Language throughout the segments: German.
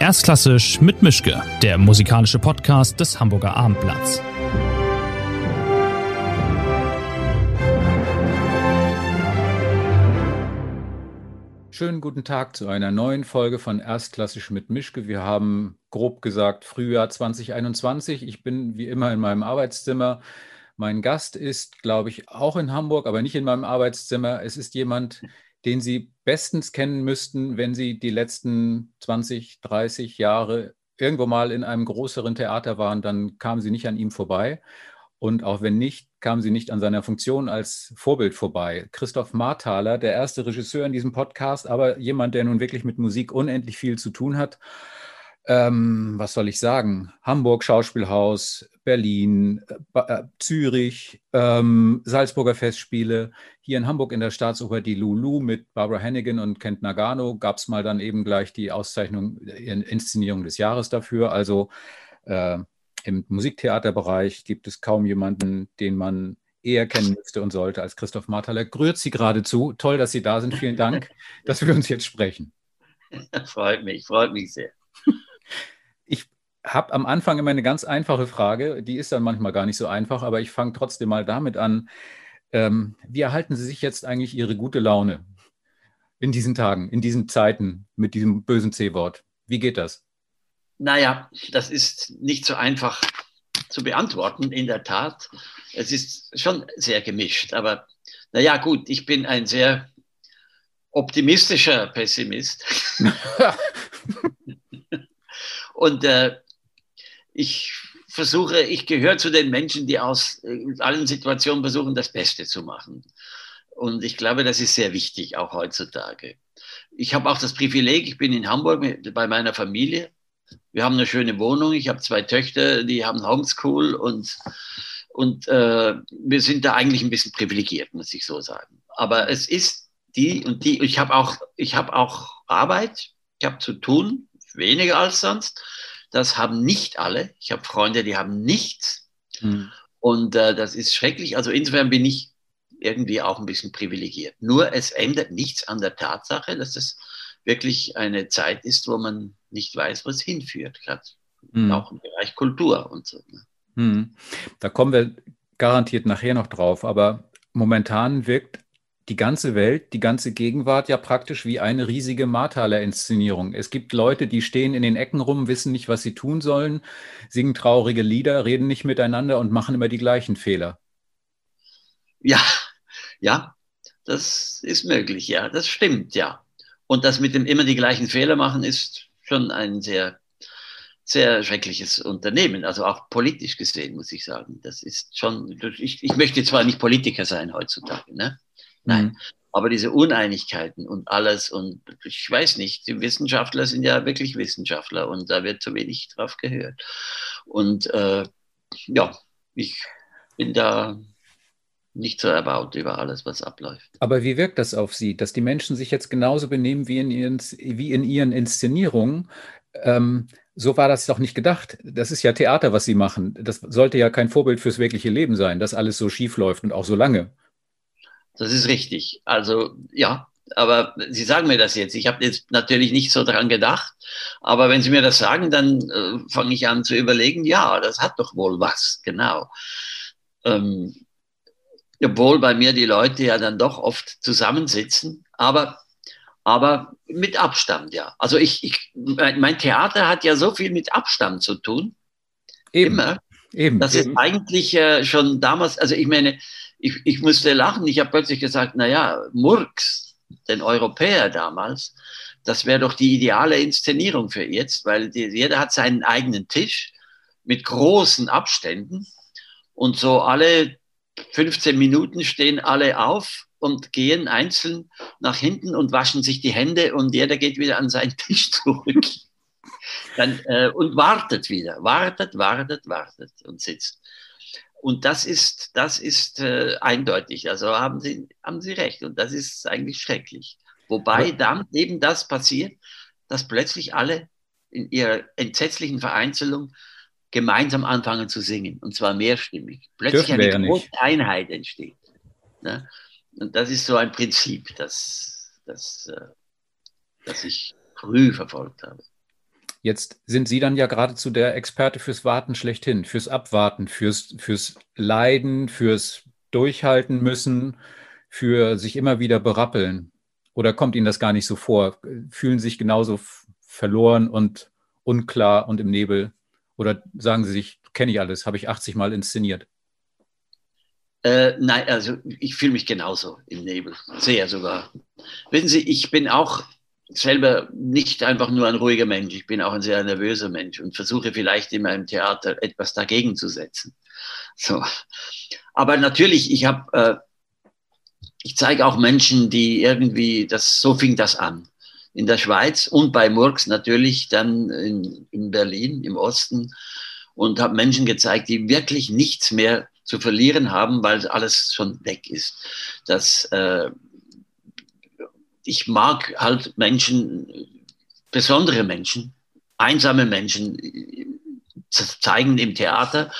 Erstklassisch mit Mischke, der musikalische Podcast des Hamburger Abendblatts. Schönen guten Tag zu einer neuen Folge von Erstklassisch mit Mischke. Wir haben grob gesagt Frühjahr 2021. Ich bin wie immer in meinem Arbeitszimmer. Mein Gast ist, glaube ich, auch in Hamburg, aber nicht in meinem Arbeitszimmer. Es ist jemand, den Sie bestens kennen müssten, wenn Sie die letzten 20, 30 Jahre irgendwo mal in einem größeren Theater waren, dann kamen Sie nicht an ihm vorbei. Und auch wenn nicht, kamen Sie nicht an seiner Funktion als Vorbild vorbei. Christoph Marthaler, der erste Regisseur in diesem Podcast, aber jemand, der nun wirklich mit Musik unendlich viel zu tun hat ähm, was soll ich sagen, Hamburg Schauspielhaus, Berlin, äh, äh, Zürich, ähm, Salzburger Festspiele, hier in Hamburg in der Staatsoper die Lulu mit Barbara Hannigan und Kent Nagano gab es mal dann eben gleich die Auszeichnung in Inszenierung des Jahres dafür. Also äh, im Musiktheaterbereich gibt es kaum jemanden, den man eher kennen müsste und sollte als Christoph Marthaler. Grüßt Sie geradezu. Toll, dass Sie da sind. Vielen Dank, dass wir uns jetzt sprechen. Freut mich, freut mich sehr habe am Anfang immer eine ganz einfache Frage, die ist dann manchmal gar nicht so einfach, aber ich fange trotzdem mal damit an. Ähm, wie erhalten Sie sich jetzt eigentlich Ihre gute Laune in diesen Tagen, in diesen Zeiten mit diesem bösen C-Wort? Wie geht das? Naja, das ist nicht so einfach zu beantworten, in der Tat. Es ist schon sehr gemischt, aber naja, gut, ich bin ein sehr optimistischer Pessimist. Und äh, ich versuche, ich gehöre zu den Menschen, die aus äh, allen Situationen versuchen, das Beste zu machen. Und ich glaube, das ist sehr wichtig, auch heutzutage. Ich habe auch das Privileg, ich bin in Hamburg bei meiner Familie. Wir haben eine schöne Wohnung. Ich habe zwei Töchter, die haben Homeschool und, und äh, wir sind da eigentlich ein bisschen privilegiert, muss ich so sagen. Aber es ist die und die. Ich habe auch, ich habe auch Arbeit, ich habe zu tun, weniger als sonst. Das haben nicht alle. Ich habe Freunde, die haben nichts. Mhm. Und äh, das ist schrecklich. Also insofern bin ich irgendwie auch ein bisschen privilegiert. Nur es ändert nichts an der Tatsache, dass es wirklich eine Zeit ist, wo man nicht weiß, was hinführt, gerade mhm. auch im Bereich Kultur und so. Ne? Mhm. Da kommen wir garantiert nachher noch drauf, aber momentan wirkt die ganze Welt, die ganze Gegenwart ja praktisch wie eine riesige Marthaler-Inszenierung. Es gibt Leute, die stehen in den Ecken rum, wissen nicht, was sie tun sollen, singen traurige Lieder, reden nicht miteinander und machen immer die gleichen Fehler. Ja, ja, das ist möglich, ja, das stimmt, ja. Und das mit dem immer die gleichen Fehler machen ist schon ein sehr, sehr schreckliches Unternehmen, also auch politisch gesehen, muss ich sagen. Das ist schon, ich, ich möchte zwar nicht Politiker sein heutzutage, ne? Nein. Mhm. Aber diese Uneinigkeiten und alles und ich weiß nicht, die Wissenschaftler sind ja wirklich Wissenschaftler und da wird zu wenig drauf gehört. Und äh, ja, ich bin da nicht so erbaut über alles, was abläuft. Aber wie wirkt das auf Sie, dass die Menschen sich jetzt genauso benehmen wie in ihren, wie in ihren Inszenierungen? Ähm, so war das doch nicht gedacht. Das ist ja Theater, was Sie machen. Das sollte ja kein Vorbild fürs wirkliche Leben sein, dass alles so schief läuft und auch so lange. Das ist richtig. Also ja, aber Sie sagen mir das jetzt. Ich habe jetzt natürlich nicht so daran gedacht. Aber wenn Sie mir das sagen, dann äh, fange ich an zu überlegen, ja, das hat doch wohl was, genau. Ähm, obwohl bei mir die Leute ja dann doch oft zusammensitzen, aber, aber mit Abstand, ja. Also ich, ich mein Theater hat ja so viel mit Abstand zu tun. Eben. Immer. Eben. Das ist eigentlich äh, schon damals, also ich meine, ich, ich musste lachen. Ich habe plötzlich gesagt, naja, Murks, den Europäer damals, das wäre doch die ideale Inszenierung für jetzt, weil die, jeder hat seinen eigenen Tisch mit großen Abständen und so alle 15 Minuten stehen alle auf und gehen einzeln nach hinten und waschen sich die Hände und jeder geht wieder an seinen Tisch zurück. Dann, äh, und wartet wieder, wartet, wartet, wartet und sitzt. Und das ist, das ist äh, eindeutig. Also haben Sie, haben Sie recht. Und das ist eigentlich schrecklich. Wobei dann eben das passiert, dass plötzlich alle in ihrer entsetzlichen Vereinzelung gemeinsam anfangen zu singen. Und zwar mehrstimmig. Plötzlich eine ja große nicht. Einheit entsteht. Ne? Und das ist so ein Prinzip, das, das, äh, das ich früh verfolgt habe. Jetzt sind Sie dann ja geradezu der Experte fürs Warten schlechthin, fürs Abwarten, fürs, fürs Leiden, fürs Durchhalten müssen, für sich immer wieder berappeln. Oder kommt Ihnen das gar nicht so vor? Fühlen Sie sich genauso verloren und unklar und im Nebel? Oder sagen Sie sich, kenne ich alles, habe ich 80 Mal inszeniert? Äh, nein, also ich fühle mich genauso im Nebel, sehr sogar. Wissen Sie, ich bin auch selber nicht einfach nur ein ruhiger Mensch, ich bin auch ein sehr nervöser Mensch und versuche vielleicht in meinem Theater etwas dagegen zu setzen. So. Aber natürlich, ich habe, äh, ich zeige auch Menschen, die irgendwie, das, so fing das an. In der Schweiz und bei Murks natürlich dann in, in Berlin im Osten und habe Menschen gezeigt, die wirklich nichts mehr zu verlieren haben, weil alles schon weg ist. Das, äh, ich mag halt Menschen, besondere Menschen, einsame Menschen zeigen im Theater.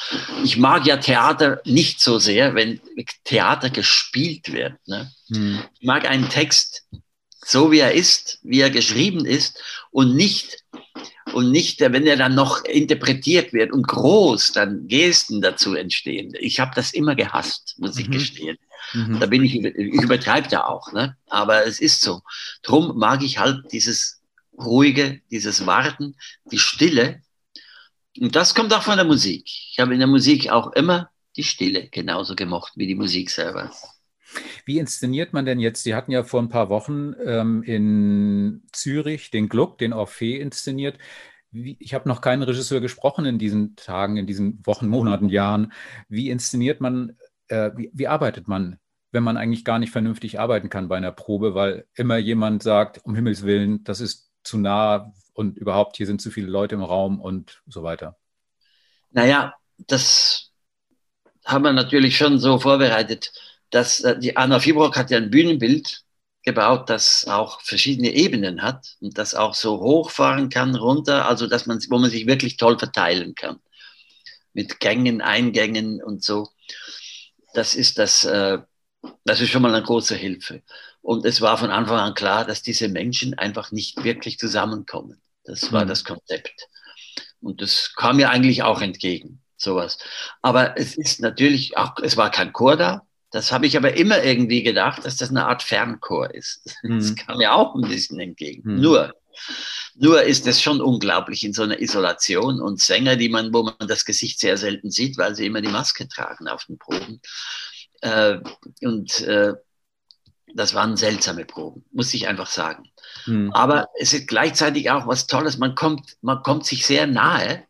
Ich mag ja Theater nicht so sehr, wenn Theater gespielt wird. Ne? Hm. Ich mag einen Text so, wie er ist, wie er geschrieben ist und nicht und nicht, wenn er dann noch interpretiert wird und groß dann Gesten dazu entstehen. Ich habe das immer gehasst, muss ich mhm. gestehen. Mhm. Da bin ich, ich übertreibe da auch, ne? aber es ist so. Drum mag ich halt dieses ruhige, dieses Warten, die Stille. Und das kommt auch von der Musik. Ich habe in der Musik auch immer die Stille genauso gemocht wie die Musik selber. Wie inszeniert man denn jetzt? Sie hatten ja vor ein paar Wochen ähm, in Zürich den Gluck, den Orphée inszeniert. Wie, ich habe noch keinen Regisseur gesprochen in diesen Tagen, in diesen Wochen, Monaten, Jahren. Wie inszeniert man, äh, wie, wie arbeitet man, wenn man eigentlich gar nicht vernünftig arbeiten kann bei einer Probe, weil immer jemand sagt, um Himmels Willen, das ist zu nah und überhaupt hier sind zu viele Leute im Raum und so weiter? Naja, das haben wir natürlich schon so vorbereitet dass äh, die Anna Fibrock hat ja ein Bühnenbild gebaut, das auch verschiedene Ebenen hat und das auch so hochfahren kann, runter, also dass man, wo man sich wirklich toll verteilen kann. Mit Gängen, Eingängen und so. Das ist das, äh, das ist schon mal eine große Hilfe. Und es war von Anfang an klar, dass diese Menschen einfach nicht wirklich zusammenkommen. Das war mhm. das Konzept. Und das kam mir eigentlich auch entgegen, sowas. Aber es ist natürlich auch, es war kein Chor da, das habe ich aber immer irgendwie gedacht, dass das eine Art Fernchor ist. Mhm. Das kam mir auch ein bisschen entgegen. Mhm. Nur, nur ist es schon unglaublich in so einer Isolation und Sänger, die man, wo man das Gesicht sehr selten sieht, weil sie immer die Maske tragen auf den Proben. Äh, und äh, das waren seltsame Proben, muss ich einfach sagen. Mhm. Aber es ist gleichzeitig auch was Tolles. Man kommt, man kommt sich sehr nahe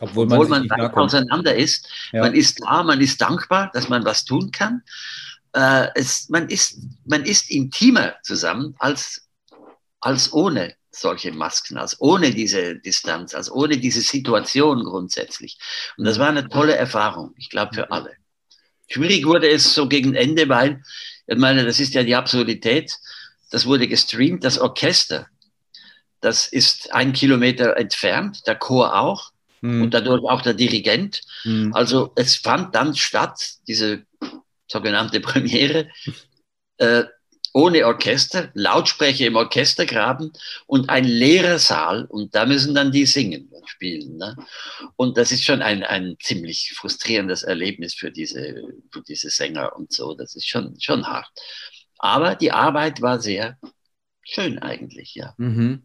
obwohl man, Obwohl man weit auseinander ist. Ja. Man ist da, man ist dankbar, dass man was tun kann. Äh, es, man, ist, man ist intimer zusammen als, als ohne solche Masken, als ohne diese Distanz, als ohne diese Situation grundsätzlich. Und das war eine tolle Erfahrung, ich glaube, für alle. Schwierig wurde es so gegen Ende, weil, ich meine, das ist ja die Absurdität, das wurde gestreamt, das Orchester, das ist ein Kilometer entfernt, der Chor auch mhm. und dadurch auch der Dirigent. Mhm. Also es fand dann statt, diese sogenannte Premiere, äh, ohne Orchester, Lautsprecher im Orchestergraben und ein leerer Saal und da müssen dann die singen und spielen. Ne? Und das ist schon ein, ein ziemlich frustrierendes Erlebnis für diese, für diese Sänger und so. Das ist schon, schon hart. Aber die Arbeit war sehr schön eigentlich, ja. Mhm.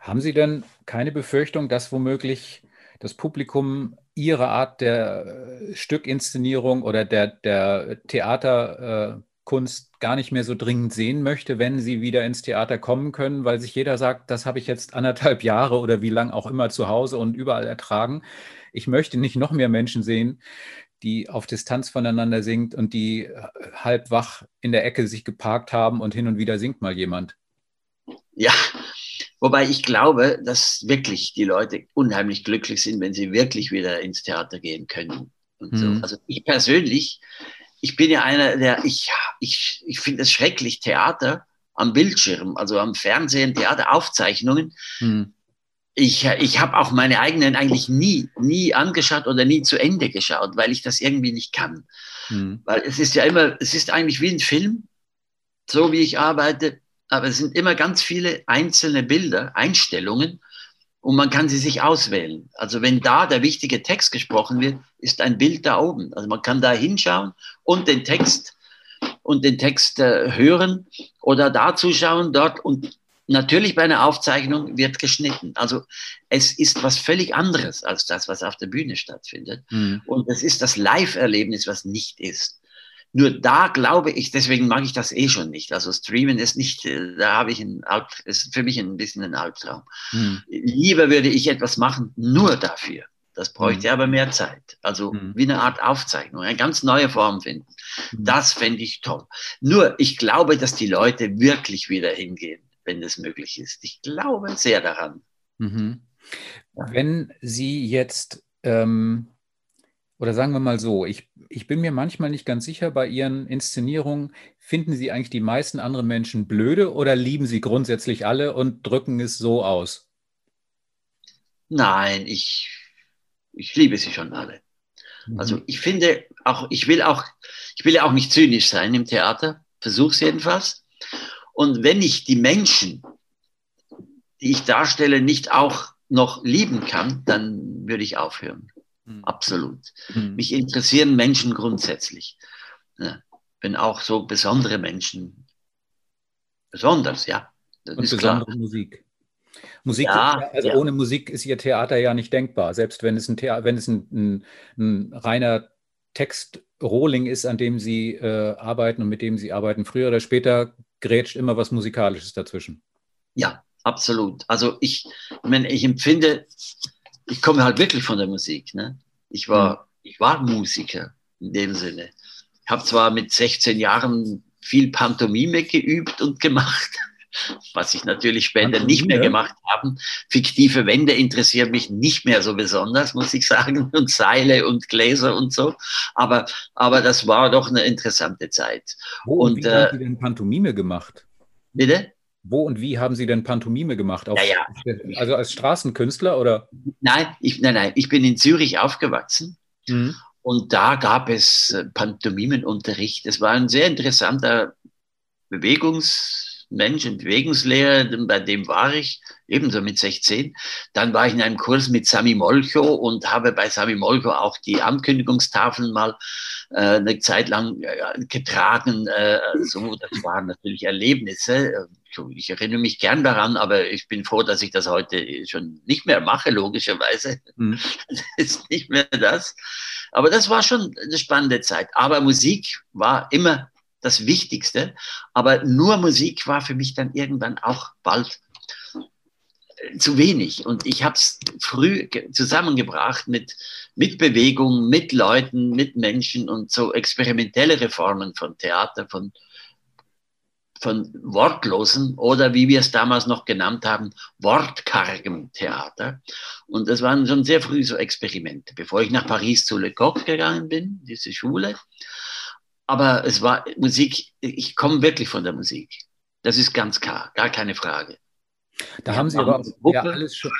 Haben Sie denn keine Befürchtung, dass womöglich das Publikum ihre Art der äh, Stückinszenierung oder der, der Theaterkunst äh, gar nicht mehr so dringend sehen möchte, wenn sie wieder ins Theater kommen können, weil sich jeder sagt, das habe ich jetzt anderthalb Jahre oder wie lang auch immer zu Hause und überall ertragen. Ich möchte nicht noch mehr Menschen sehen, die auf Distanz voneinander singt und die äh, halb wach in der Ecke sich geparkt haben und hin und wieder singt mal jemand. Ja, Wobei ich glaube, dass wirklich die Leute unheimlich glücklich sind, wenn sie wirklich wieder ins Theater gehen können. Und so. Mhm. Also ich persönlich, ich bin ja einer, der, ich, ich, ich finde es schrecklich, Theater am Bildschirm, also am Fernsehen, Theateraufzeichnungen. Mhm. Ich, ich habe auch meine eigenen eigentlich nie, nie angeschaut oder nie zu Ende geschaut, weil ich das irgendwie nicht kann. Mhm. Weil es ist ja immer, es ist eigentlich wie ein Film, so wie ich arbeite, aber es sind immer ganz viele einzelne Bilder, Einstellungen. Und man kann sie sich auswählen. Also wenn da der wichtige Text gesprochen wird, ist ein Bild da oben. Also man kann da hinschauen und den Text und den Text äh, hören oder da zuschauen dort und natürlich bei einer Aufzeichnung wird geschnitten. Also es ist was völlig anderes als das, was auf der Bühne stattfindet. Mhm. Und es ist das Live-Erlebnis, was nicht ist. Nur da glaube ich, deswegen mag ich das eh schon nicht. Also Streamen ist nicht, äh, da habe ich ein, ist für mich ein bisschen ein Albtraum. Hm. Lieber würde ich etwas machen, nur dafür. Das bräuchte hm. aber mehr Zeit. Also hm. wie eine Art Aufzeichnung, eine ganz neue Form finden. Hm. Das fände ich toll. Nur ich glaube, dass die Leute wirklich wieder hingehen, wenn es möglich ist. Ich glaube sehr daran. Mhm. Wenn Sie jetzt ähm oder sagen wir mal so, ich, ich bin mir manchmal nicht ganz sicher bei Ihren Inszenierungen, finden Sie eigentlich die meisten anderen Menschen blöde oder lieben Sie grundsätzlich alle und drücken es so aus? Nein, ich, ich liebe sie schon alle. Mhm. Also ich finde auch, ich will auch, ich will ja auch nicht zynisch sein im Theater, versuch's jedenfalls. Und wenn ich die Menschen, die ich darstelle, nicht auch noch lieben kann, dann würde ich aufhören. Mhm. Absolut. Mhm. Mich interessieren Menschen grundsätzlich. Ja, wenn auch so besondere Menschen besonders, ja. Das Und ist besondere klar. Musik. Musik, ja, also ja. ohne Musik ist Ihr Theater ja nicht denkbar. Selbst wenn es ein, Theater, wenn es ein, ein, ein reiner Textrohling ist, an dem Sie äh, arbeiten und mit dem Sie arbeiten, früher oder später grätscht immer was Musikalisches dazwischen. Ja, absolut. Also ich, wenn ich empfinde, ich komme halt wirklich von der Musik. Ne? Ich, war, hm. ich war Musiker in dem Sinne. Ich habe zwar mit 16 Jahren viel Pantomime geübt und gemacht, was ich natürlich später Pantomime? nicht mehr gemacht habe. Fiktive Wände interessieren mich nicht mehr so besonders, muss ich sagen, und Seile und Gläser und so. Aber, aber das war doch eine interessante Zeit. Wo und, und wie äh, haben Sie denn Pantomime gemacht? Bitte? Wo und wie haben Sie denn Pantomime gemacht? Auf, ja, ja. Also als Straßenkünstler oder? Nein, ich, nein, nein. Ich bin in Zürich aufgewachsen mhm. und da gab es äh, Pantomimenunterricht. Es war ein sehr interessanter Bewegungsmensch und Bewegungslehrer, bei dem war ich ebenso mit 16. Dann war ich in einem Kurs mit Sami Molcho und habe bei Sami Molcho auch die Ankündigungstafeln mal äh, eine Zeit lang äh, getragen. Äh, so, das waren natürlich Erlebnisse ich erinnere mich gern daran, aber ich bin froh, dass ich das heute schon nicht mehr mache, logischerweise. Mhm. Das ist nicht mehr das. Aber das war schon eine spannende Zeit. Aber Musik war immer das Wichtigste. Aber nur Musik war für mich dann irgendwann auch bald zu wenig. Und ich habe es früh zusammengebracht mit, mit Bewegung, mit Leuten, mit Menschen und so experimentelle Reformen von Theater, von, von wortlosen oder wie wir es damals noch genannt haben, wortkargem Theater. Und das waren schon sehr früh so Experimente, bevor ich nach Paris zu Lecoq gegangen bin, diese Schule. Aber es war Musik, ich komme wirklich von der Musik. Das ist ganz klar, gar keine Frage. Da ja, haben Sie aber ja alles, schon,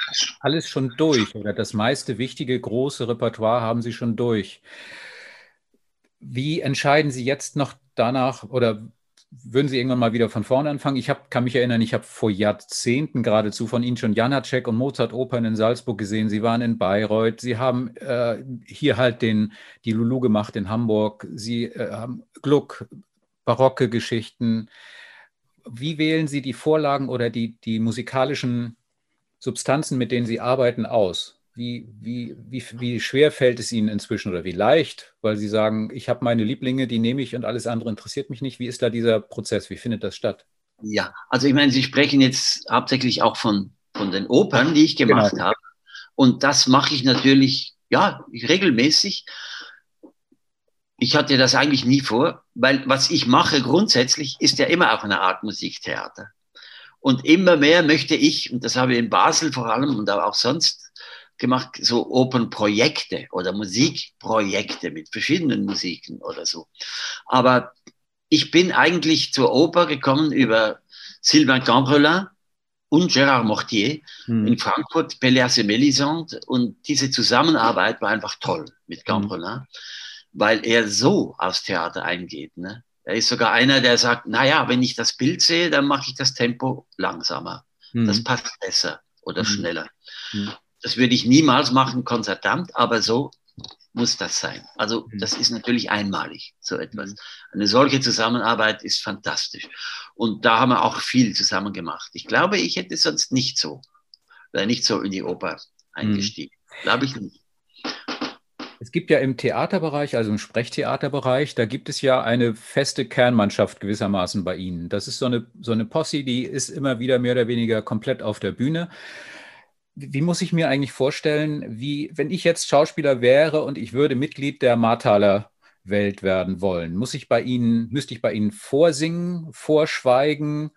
alles schon durch, oder das meiste wichtige große Repertoire haben Sie schon durch. Wie entscheiden Sie jetzt noch danach oder würden Sie irgendwann mal wieder von vorne anfangen? Ich hab, kann mich erinnern, ich habe vor Jahrzehnten geradezu von Ihnen schon Janacek und Mozart-Opern in Salzburg gesehen. Sie waren in Bayreuth. Sie haben äh, hier halt den, die Lulu gemacht in Hamburg. Sie äh, haben Gluck, barocke Geschichten. Wie wählen Sie die Vorlagen oder die, die musikalischen Substanzen, mit denen Sie arbeiten, aus? Wie, wie, wie, wie schwer fällt es Ihnen inzwischen oder wie leicht? Weil Sie sagen, ich habe meine Lieblinge, die nehme ich und alles andere interessiert mich nicht. Wie ist da dieser Prozess? Wie findet das statt? Ja, also ich meine, Sie sprechen jetzt hauptsächlich auch von, von den Opern, die ich gemacht genau. habe. Und das mache ich natürlich, ja, regelmäßig. Ich hatte das eigentlich nie vor, weil was ich mache grundsätzlich ist ja immer auch eine Art Musiktheater. Und immer mehr möchte ich, und das habe ich in Basel vor allem und auch sonst gemacht, so Open-Projekte oder Musikprojekte mit verschiedenen Musiken oder so. Aber ich bin eigentlich zur Oper gekommen über Sylvain Cambrelin und Gérard Mortier hm. in Frankfurt, Pelléas et Mélisande. Und diese Zusammenarbeit war einfach toll mit hm. Cambrelin, hm. weil er so aufs Theater eingeht. Ne? Er ist sogar einer, der sagt, naja, wenn ich das Bild sehe, dann mache ich das Tempo langsamer. Hm. Das passt besser oder mhm. schneller. Mhm. Das würde ich niemals machen, konzertant, aber so muss das sein. Also mhm. das ist natürlich einmalig, so etwas. Mhm. Eine solche Zusammenarbeit ist fantastisch. Und da haben wir auch viel zusammen gemacht. Ich glaube, ich hätte sonst nicht so, wäre nicht so in die Oper eingestiegen. Mhm. Glaube ich nicht. Es gibt ja im Theaterbereich, also im Sprechtheaterbereich, da gibt es ja eine feste Kernmannschaft gewissermaßen bei Ihnen. Das ist so eine, so eine Posse, die ist immer wieder mehr oder weniger komplett auf der Bühne. Wie muss ich mir eigentlich vorstellen, wie, wenn ich jetzt Schauspieler wäre und ich würde Mitglied der Marthaler Welt werden wollen, muss ich bei Ihnen, müsste ich bei Ihnen vorsingen, vorschweigen,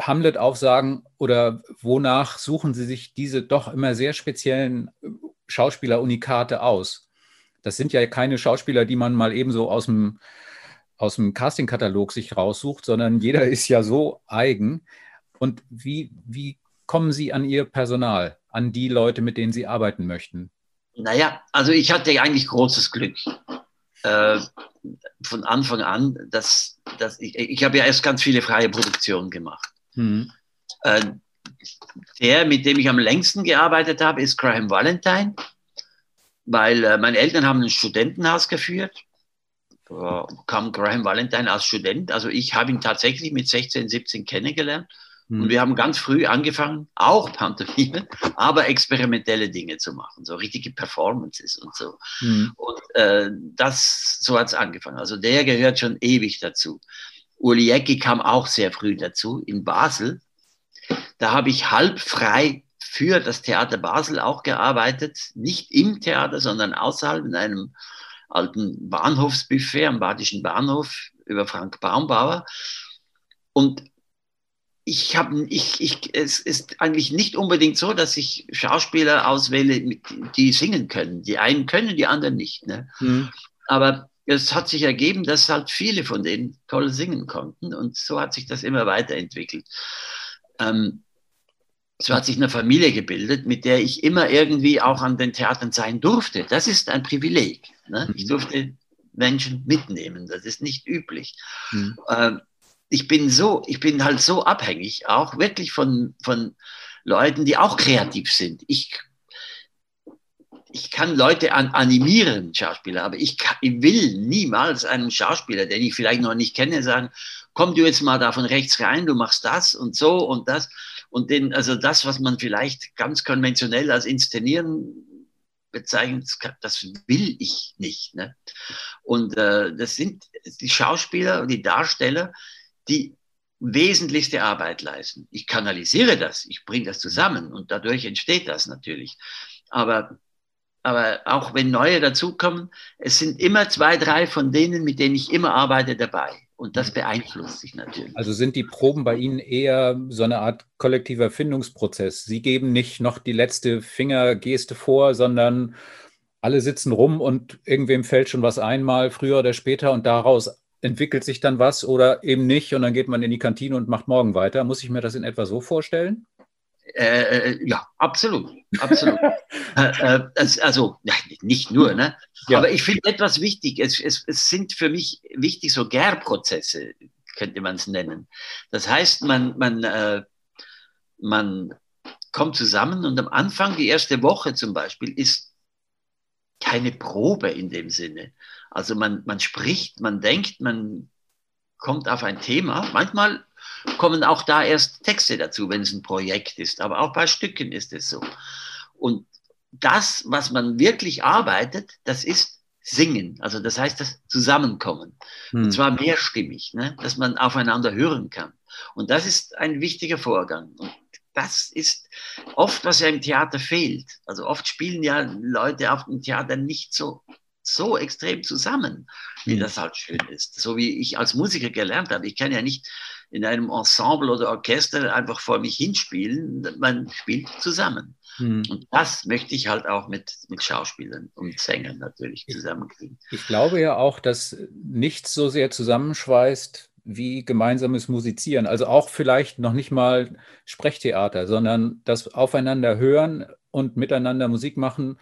Hamlet aufsagen oder wonach suchen Sie sich diese doch immer sehr speziellen Schauspieler-Unikate aus. Das sind ja keine Schauspieler, die man mal ebenso aus dem, aus dem Casting-Katalog sich raussucht, sondern jeder ist ja so eigen. Und wie, wie kommen Sie an Ihr Personal, an die Leute, mit denen Sie arbeiten möchten? Naja, also ich hatte eigentlich großes Glück. Äh, von Anfang an, dass, dass ich, ich habe ja erst ganz viele freie Produktionen gemacht. Mhm. Äh, der, mit dem ich am längsten gearbeitet habe, ist Graham Valentine, weil äh, meine Eltern haben ein Studentenhaus geführt. Da kam Graham Valentine als Student. Also ich habe ihn tatsächlich mit 16, 17 kennengelernt. Und hm. wir haben ganz früh angefangen, auch Pantomime, aber experimentelle Dinge zu machen, so richtige Performances und so. Mhm. Und äh, das, so hat es angefangen. Also der gehört schon ewig dazu. Uli Ecki kam auch sehr früh dazu in Basel. Da habe ich halb frei für das Theater Basel auch gearbeitet, nicht im Theater, sondern außerhalb in einem alten Bahnhofsbuffet am Badischen Bahnhof über Frank Baumbauer. Und ich habe, ich, ich, es ist eigentlich nicht unbedingt so, dass ich Schauspieler auswähle, die singen können. Die einen können, die anderen nicht. Ne? Mhm. Aber es hat sich ergeben, dass halt viele von denen toll singen konnten und so hat sich das immer weiterentwickelt. Ähm, so hat sich eine Familie gebildet, mit der ich immer irgendwie auch an den Theatern sein durfte. Das ist ein Privileg. Ne? Ich mhm. durfte Menschen mitnehmen. Das ist nicht üblich. Mhm. Ähm, ich bin so, ich bin halt so abhängig, auch wirklich von, von Leuten, die auch kreativ sind. Ich, ich kann Leute an, animieren, Schauspieler, aber ich, kann, ich will niemals einem Schauspieler, den ich vielleicht noch nicht kenne, sagen, komm du jetzt mal da von rechts rein, du machst das und so und das. Und den, also das, was man vielleicht ganz konventionell als Inszenieren bezeichnet, das will ich nicht. Ne? Und äh, das sind die Schauspieler die Darsteller, die wesentlichste Arbeit leisten. Ich kanalisiere das, ich bringe das zusammen und dadurch entsteht das natürlich. Aber, aber auch wenn neue dazukommen, es sind immer zwei, drei von denen, mit denen ich immer arbeite, dabei. Und das beeinflusst sich natürlich. Also sind die Proben bei Ihnen eher so eine Art kollektiver Findungsprozess? Sie geben nicht noch die letzte Fingergeste vor, sondern alle sitzen rum und irgendwem fällt schon was ein, mal früher oder später und daraus entwickelt sich dann was oder eben nicht und dann geht man in die Kantine und macht morgen weiter. Muss ich mir das in etwa so vorstellen? Äh, äh ja, absolut, absolut. äh, äh also nicht nur, ne? Ja. Aber ich finde etwas wichtig. Es, es, es sind für mich wichtig so Gärprozesse, könnte man es nennen. Das heißt, man, man, äh, man kommt zusammen und am Anfang, die erste Woche zum Beispiel, ist keine Probe in dem Sinne, also man, man spricht, man denkt, man kommt auf ein Thema. Manchmal kommen auch da erst Texte dazu, wenn es ein Projekt ist, aber auch bei Stücken ist es so. Und das, was man wirklich arbeitet, das ist Singen. Also das heißt das Zusammenkommen. Hm. Und zwar mehrstimmig, ne? dass man aufeinander hören kann. Und das ist ein wichtiger Vorgang. Und das ist oft, was ja im Theater fehlt. Also oft spielen ja Leute auf dem Theater nicht so so extrem zusammen, wie mhm. das halt schön ist. So wie ich als Musiker gelernt habe. Ich kann ja nicht in einem Ensemble oder Orchester einfach vor mich hinspielen. Man spielt zusammen. Mhm. Und das möchte ich halt auch mit, mit Schauspielern und Sängern natürlich zusammenkriegen. Ich, ich glaube ja auch, dass nichts so sehr zusammenschweißt wie gemeinsames Musizieren. Also auch vielleicht noch nicht mal Sprechtheater, sondern das Aufeinander hören und miteinander Musik machen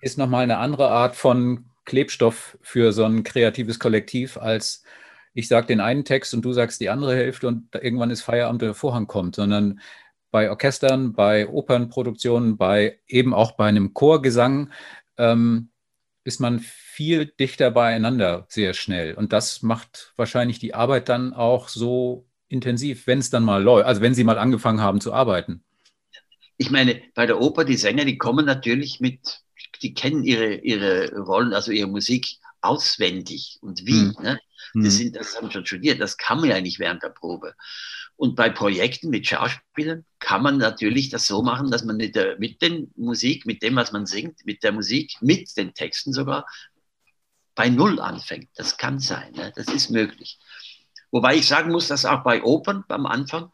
ist nochmal eine andere Art von Klebstoff für so ein kreatives Kollektiv, als ich sage den einen Text und du sagst die andere Hälfte und irgendwann ist Feierabend, der Vorhang kommt, sondern bei Orchestern, bei Opernproduktionen, bei eben auch bei einem Chorgesang ähm, ist man viel dichter beieinander sehr schnell. Und das macht wahrscheinlich die Arbeit dann auch so intensiv, wenn es dann mal läuft, also wenn Sie mal angefangen haben zu arbeiten. Ich meine, bei der Oper, die Sänger, die kommen natürlich mit, die kennen ihre, ihre Rollen, also ihre Musik auswendig und wie. Hm. Ne? Das, hm. sind, das haben schon studiert, das kann man ja nicht während der Probe. Und bei Projekten mit Schauspielern kann man natürlich das so machen, dass man mit der mit den Musik, mit dem, was man singt, mit der Musik, mit den Texten sogar bei Null anfängt. Das kann sein, ne? das ist möglich. Wobei ich sagen muss, dass auch bei Opern am Anfang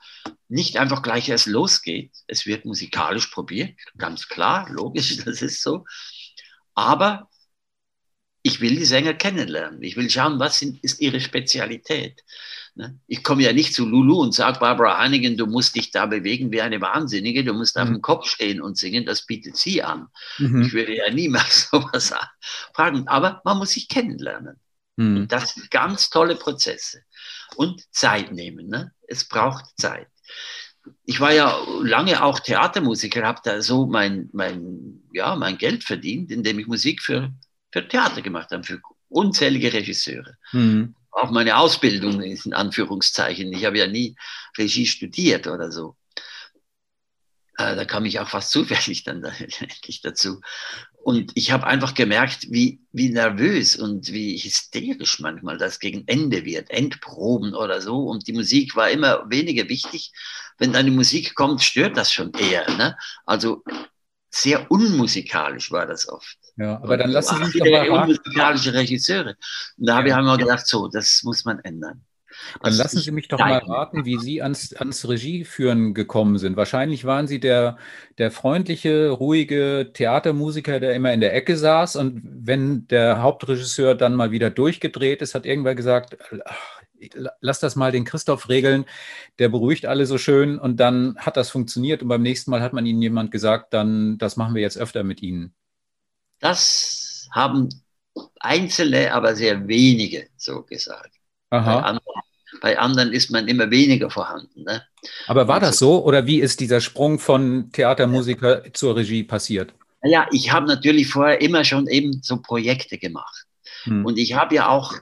nicht einfach gleich erst losgeht. Es wird musikalisch probiert, ganz klar, logisch, das ist so. Aber ich will die Sänger kennenlernen. Ich will schauen, was sind, ist ihre Spezialität. Ne? Ich komme ja nicht zu Lulu und sage, Barbara Hannigan, du musst dich da bewegen wie eine Wahnsinnige, du musst mhm. auf dem Kopf stehen und singen, das bietet sie an. Mhm. Ich würde ja niemals sowas fragen, aber man muss sich kennenlernen. Mhm. Das sind ganz tolle Prozesse. Und Zeit nehmen. Ne? Es braucht Zeit. Ich war ja lange auch Theatermusiker, habe da so mein, mein, ja, mein Geld verdient, indem ich Musik für, für Theater gemacht habe, für unzählige Regisseure. Mhm auch meine Ausbildung in Anführungszeichen. Ich habe ja nie Regie studiert oder so. Äh, da kam ich auch fast zufällig dann da, endlich dazu. Und ich habe einfach gemerkt, wie, wie nervös und wie hysterisch manchmal das gegen Ende wird, Endproben oder so. Und die Musik war immer weniger wichtig. Wenn dann die Musik kommt, stört das schon eher. Ne? Also sehr unmusikalisch war das oft. Ja, aber dann lassen Sie mich doch mal. Unmusikalische Regisseure. Und da ja. haben wir gedacht, so, das muss man ändern. Dann lassen Sie mich doch mal raten, wie Sie ans, ans Regieführen gekommen sind. Wahrscheinlich waren Sie der, der freundliche, ruhige Theatermusiker, der immer in der Ecke saß. Und wenn der Hauptregisseur dann mal wieder durchgedreht ist, hat irgendwer gesagt, ach, lass das mal den Christoph regeln, der beruhigt alle so schön und dann hat das funktioniert und beim nächsten Mal hat man ihnen jemand gesagt, dann das machen wir jetzt öfter mit ihnen. Das haben Einzelne, aber sehr wenige so gesagt. Aha. Bei anderen, bei anderen ist man immer weniger vorhanden. Ne? Aber war das so oder wie ist dieser Sprung von Theatermusiker ja. zur Regie passiert? Ja, ich habe natürlich vorher immer schon eben so Projekte gemacht. Hm. Und ich habe ja auch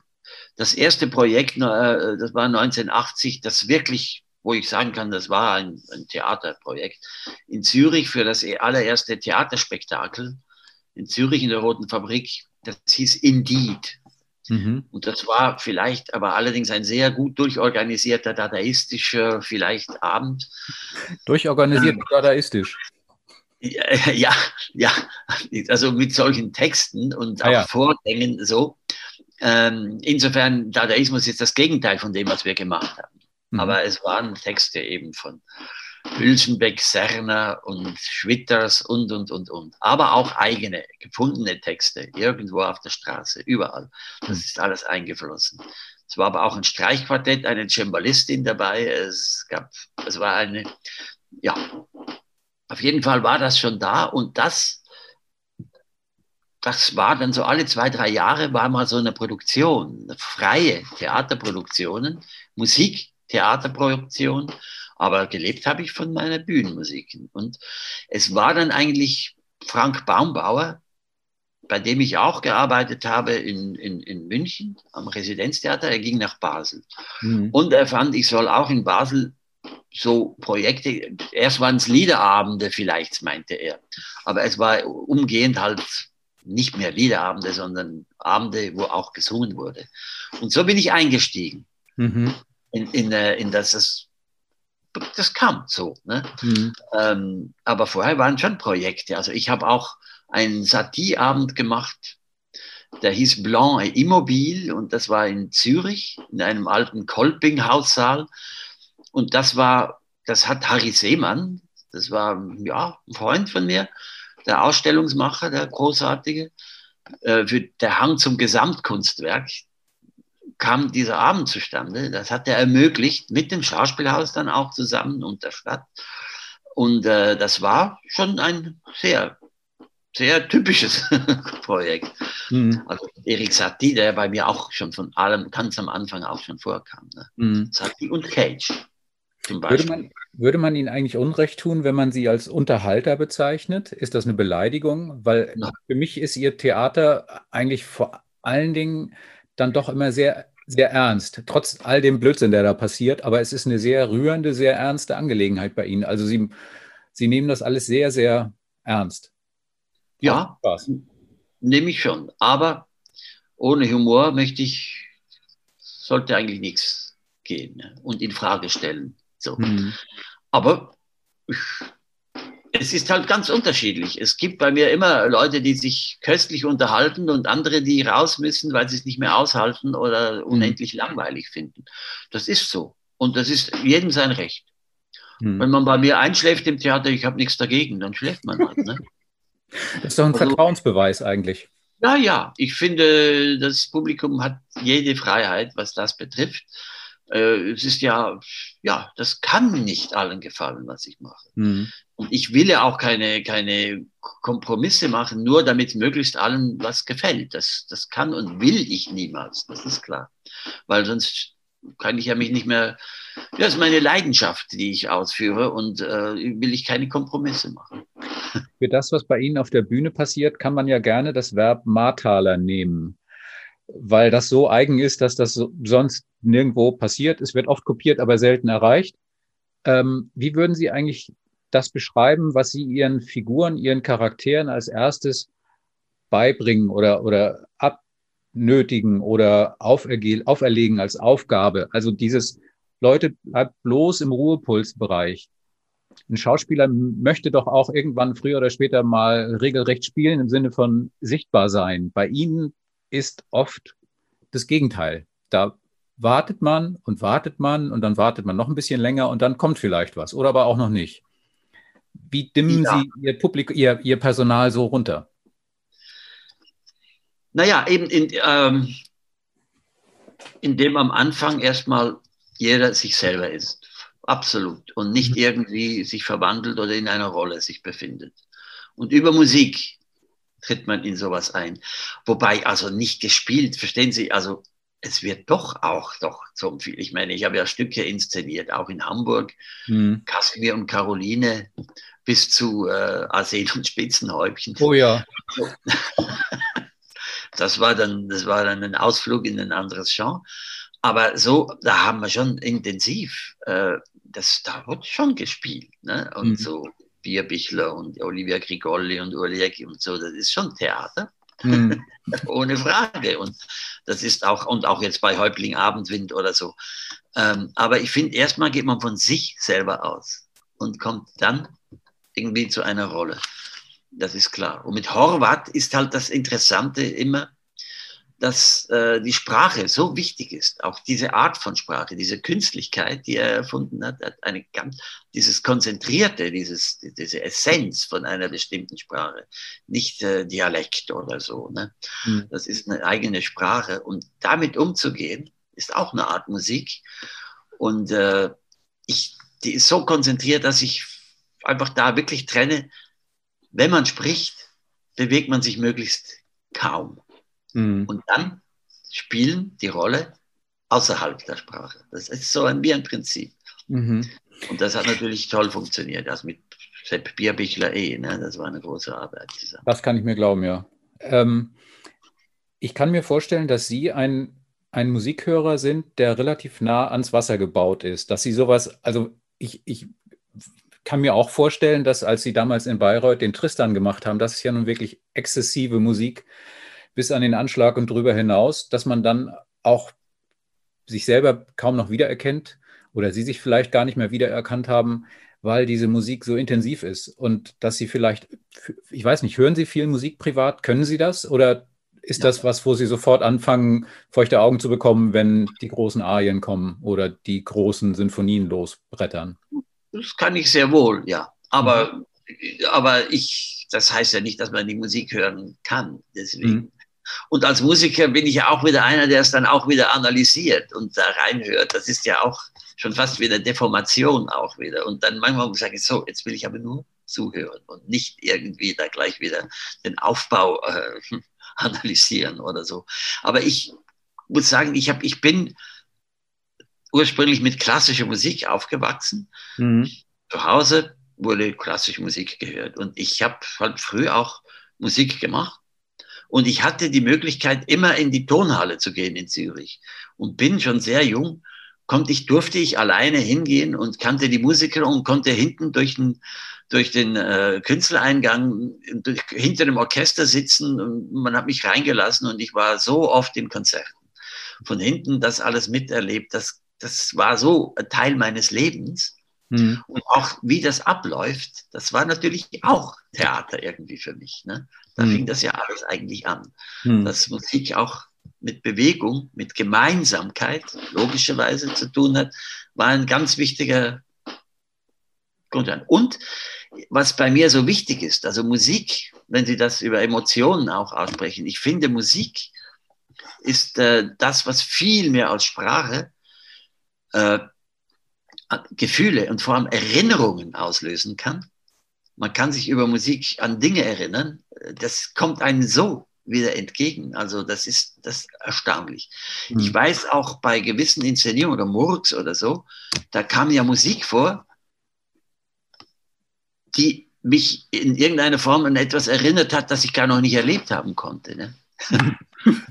das erste Projekt, äh, das war 1980, das wirklich, wo ich sagen kann, das war ein, ein Theaterprojekt in Zürich für das allererste Theaterspektakel in Zürich in der Roten Fabrik. Das hieß Indeed. Mhm. Und das war vielleicht aber allerdings ein sehr gut durchorganisierter, dadaistischer vielleicht Abend. Durchorganisiert, ähm, dadaistisch. Ja, ja, also mit solchen Texten und ah, auch ja. Vorgängen so. Ähm, insofern, Dadaismus ist das Gegenteil von dem, was wir gemacht haben. Mhm. Aber es waren Texte eben von Hülsenbeck, Serner und Schwitters und, und, und, und. Aber auch eigene, gefundene Texte, irgendwo auf der Straße, überall. Das ist alles eingeflossen. Es war aber auch ein Streichquartett, eine Cembalistin dabei. Es gab, es war eine, ja, auf jeden Fall war das schon da und das das war dann so alle zwei, drei Jahre war mal so eine Produktion, freie Theaterproduktionen, Musik, Theaterproduktion, aber gelebt habe ich von meiner Bühnenmusik. Und es war dann eigentlich Frank Baumbauer, bei dem ich auch gearbeitet habe in, in, in München am Residenztheater. Er ging nach Basel. Mhm. Und er fand, ich soll auch in Basel so Projekte, erst waren es Liederabende vielleicht, meinte er. Aber es war umgehend halt nicht mehr Liederabende, sondern Abende, wo auch gesungen wurde. Und so bin ich eingestiegen mhm. in, in, äh, in das, das, das kam so. Ne? Mhm. Ähm, aber vorher waren schon Projekte. Also ich habe auch einen Satie-Abend gemacht, der hieß Blanc et Immobile und das war in Zürich, in einem alten Kolping-Haussaal. Und das war, das hat Harry Seemann, das war ja ein Freund von mir, der Ausstellungsmacher, der großartige, äh, für der Hang zum Gesamtkunstwerk kam dieser Abend zustande. Das hat er ermöglicht, mit dem Schauspielhaus dann auch zusammen und der Stadt. Und äh, das war schon ein sehr, sehr typisches Projekt. Mhm. Also Erik Satie, der bei mir auch schon von allem ganz am Anfang auch schon vorkam. Ne? Mhm. Satie und Cage. zum Beispiel. Würde man, würde man Ihnen eigentlich Unrecht tun, wenn man Sie als Unterhalter bezeichnet? Ist das eine Beleidigung? Weil ja. für mich ist Ihr Theater eigentlich vor allen Dingen dann doch immer sehr, sehr ernst, trotz all dem Blödsinn, der da passiert. Aber es ist eine sehr rührende, sehr ernste Angelegenheit bei Ihnen. Also Sie, Sie nehmen das alles sehr, sehr ernst. Ja, nehme ich schon. Aber ohne Humor möchte ich, sollte eigentlich nichts gehen ne? und in Frage stellen. So. Mhm. Aber ich, es ist halt ganz unterschiedlich. Es gibt bei mir immer Leute, die sich köstlich unterhalten und andere, die raus müssen, weil sie es nicht mehr aushalten oder mhm. unendlich langweilig finden. Das ist so. Und das ist jedem sein Recht. Mhm. Wenn man bei mir einschläft im Theater, ich habe nichts dagegen, dann schläft man halt. Ne? Das ist doch ein also, Vertrauensbeweis eigentlich. Ja, ja, ich finde, das Publikum hat jede Freiheit, was das betrifft. Äh, es ist ja, ja, das kann nicht allen gefallen, was ich mache. Mhm. Und ich will ja auch keine, keine Kompromisse machen, nur damit möglichst allen was gefällt. Das, das kann und will ich niemals, das ist klar. Weil sonst kann ich ja mich nicht mehr, das ist meine Leidenschaft, die ich ausführe und äh, will ich keine Kompromisse machen. Für das, was bei Ihnen auf der Bühne passiert, kann man ja gerne das Verb Martaler nehmen weil das so eigen ist, dass das sonst nirgendwo passiert. Es wird oft kopiert, aber selten erreicht. Ähm, wie würden Sie eigentlich das beschreiben, was Sie Ihren Figuren, Ihren Charakteren als erstes beibringen oder, oder abnötigen oder auferlegen als Aufgabe? Also dieses Leute bleibt bloß im Ruhepulsbereich. Ein Schauspieler möchte doch auch irgendwann früher oder später mal regelrecht spielen im Sinne von sichtbar sein. Bei Ihnen ist oft das Gegenteil. Da wartet man und wartet man und dann wartet man noch ein bisschen länger und dann kommt vielleicht was oder aber auch noch nicht. Wie dimmen ja. Sie Ihr, Publik Ihr, Ihr Personal so runter? Naja, eben in, ähm, indem am Anfang erstmal jeder sich selber ist. Absolut. Und nicht mhm. irgendwie sich verwandelt oder in einer Rolle sich befindet. Und über Musik tritt man in sowas ein. Wobei also nicht gespielt, verstehen Sie, also es wird doch auch doch zum viel. Ich meine, ich habe ja Stücke inszeniert, auch in Hamburg, mhm. Kasimir und Caroline bis zu äh, Arsen und Spitzenhäubchen. Oh ja. Das war dann, das war dann ein Ausflug in ein anderes Genre. Aber so, da haben wir schon intensiv, äh, das, da wird schon gespielt. Ne? Und mhm. so Bierbichler und Olivia Grigolli und Urliecki und so, das ist schon Theater. Mhm. Ohne Frage. Und das ist auch, und auch jetzt bei Häuptling Abendwind oder so. Ähm, aber ich finde, erstmal geht man von sich selber aus und kommt dann irgendwie zu einer Rolle. Das ist klar. Und mit Horvath ist halt das Interessante immer, dass äh, die Sprache so wichtig ist, auch diese Art von Sprache, diese Künstlichkeit, die er erfunden hat, hat eine ganz, dieses Konzentrierte, dieses, diese Essenz von einer bestimmten Sprache, nicht äh, Dialekt oder so. Ne? Mhm. Das ist eine eigene Sprache und damit umzugehen, ist auch eine Art Musik. Und äh, ich, die ist so konzentriert, dass ich einfach da wirklich trenne, wenn man spricht, bewegt man sich möglichst kaum. Mhm. Und dann spielen die Rolle außerhalb der Sprache. Das ist so ein, wie ein Prinzip. Mhm. Und das hat natürlich toll funktioniert. Also mit Sepp Bierbichler eh, ne? das war eine große Arbeit zusammen. Das kann ich mir glauben, ja. Ähm, ich kann mir vorstellen, dass Sie ein, ein Musikhörer sind, der relativ nah ans Wasser gebaut ist. Dass Sie sowas, also ich, ich kann mir auch vorstellen, dass als Sie damals in Bayreuth den Tristan gemacht haben, das ist ja nun wirklich exzessive Musik bis an den Anschlag und drüber hinaus, dass man dann auch sich selber kaum noch wiedererkennt oder sie sich vielleicht gar nicht mehr wiedererkannt haben, weil diese Musik so intensiv ist und dass sie vielleicht, ich weiß nicht, hören Sie viel Musik privat? Können Sie das oder ist ja. das was, wo Sie sofort anfangen, feuchte Augen zu bekommen, wenn die großen Arien kommen oder die großen Sinfonien losbrettern? Das kann ich sehr wohl, ja. Aber, mhm. aber ich, das heißt ja nicht, dass man die Musik hören kann. Deswegen. Mhm. Und als Musiker bin ich ja auch wieder einer, der es dann auch wieder analysiert und da reinhört. Das ist ja auch schon fast wieder Deformation auch wieder. Und dann manchmal sage ich so, jetzt will ich aber nur zuhören und nicht irgendwie da gleich wieder den Aufbau äh, analysieren oder so. Aber ich muss sagen, ich, hab, ich bin ursprünglich mit klassischer Musik aufgewachsen. Mhm. Zu Hause wurde klassische Musik gehört. Und ich habe halt früh auch Musik gemacht. Und ich hatte die Möglichkeit, immer in die Tonhalle zu gehen in Zürich. Und bin schon sehr jung, konnte ich, durfte ich alleine hingehen und kannte die Musiker und konnte hinten durch den, durch den äh, Künstlereingang durch, hinter dem Orchester sitzen. Und man hat mich reingelassen und ich war so oft in Konzerten. Von hinten das alles miterlebt. Das, das war so Teil meines Lebens. Mhm. Und auch wie das abläuft, das war natürlich auch Theater irgendwie für mich. Ne? Da mhm. fing das ja alles eigentlich an. Mhm. Dass Musik auch mit Bewegung, mit Gemeinsamkeit logischerweise zu tun hat, war ein ganz wichtiger Grund. Und was bei mir so wichtig ist, also Musik, wenn Sie das über Emotionen auch aussprechen, ich finde Musik ist äh, das, was viel mehr als Sprache äh, Gefühle und vor allem Erinnerungen auslösen kann. Man kann sich über Musik an Dinge erinnern. Das kommt einem so wieder entgegen. Also das ist das erstaunlich. Mhm. Ich weiß auch bei gewissen Inszenierungen oder Murks oder so, da kam ja Musik vor, die mich in irgendeiner Form an etwas erinnert hat, das ich gar noch nicht erlebt haben konnte. Ne?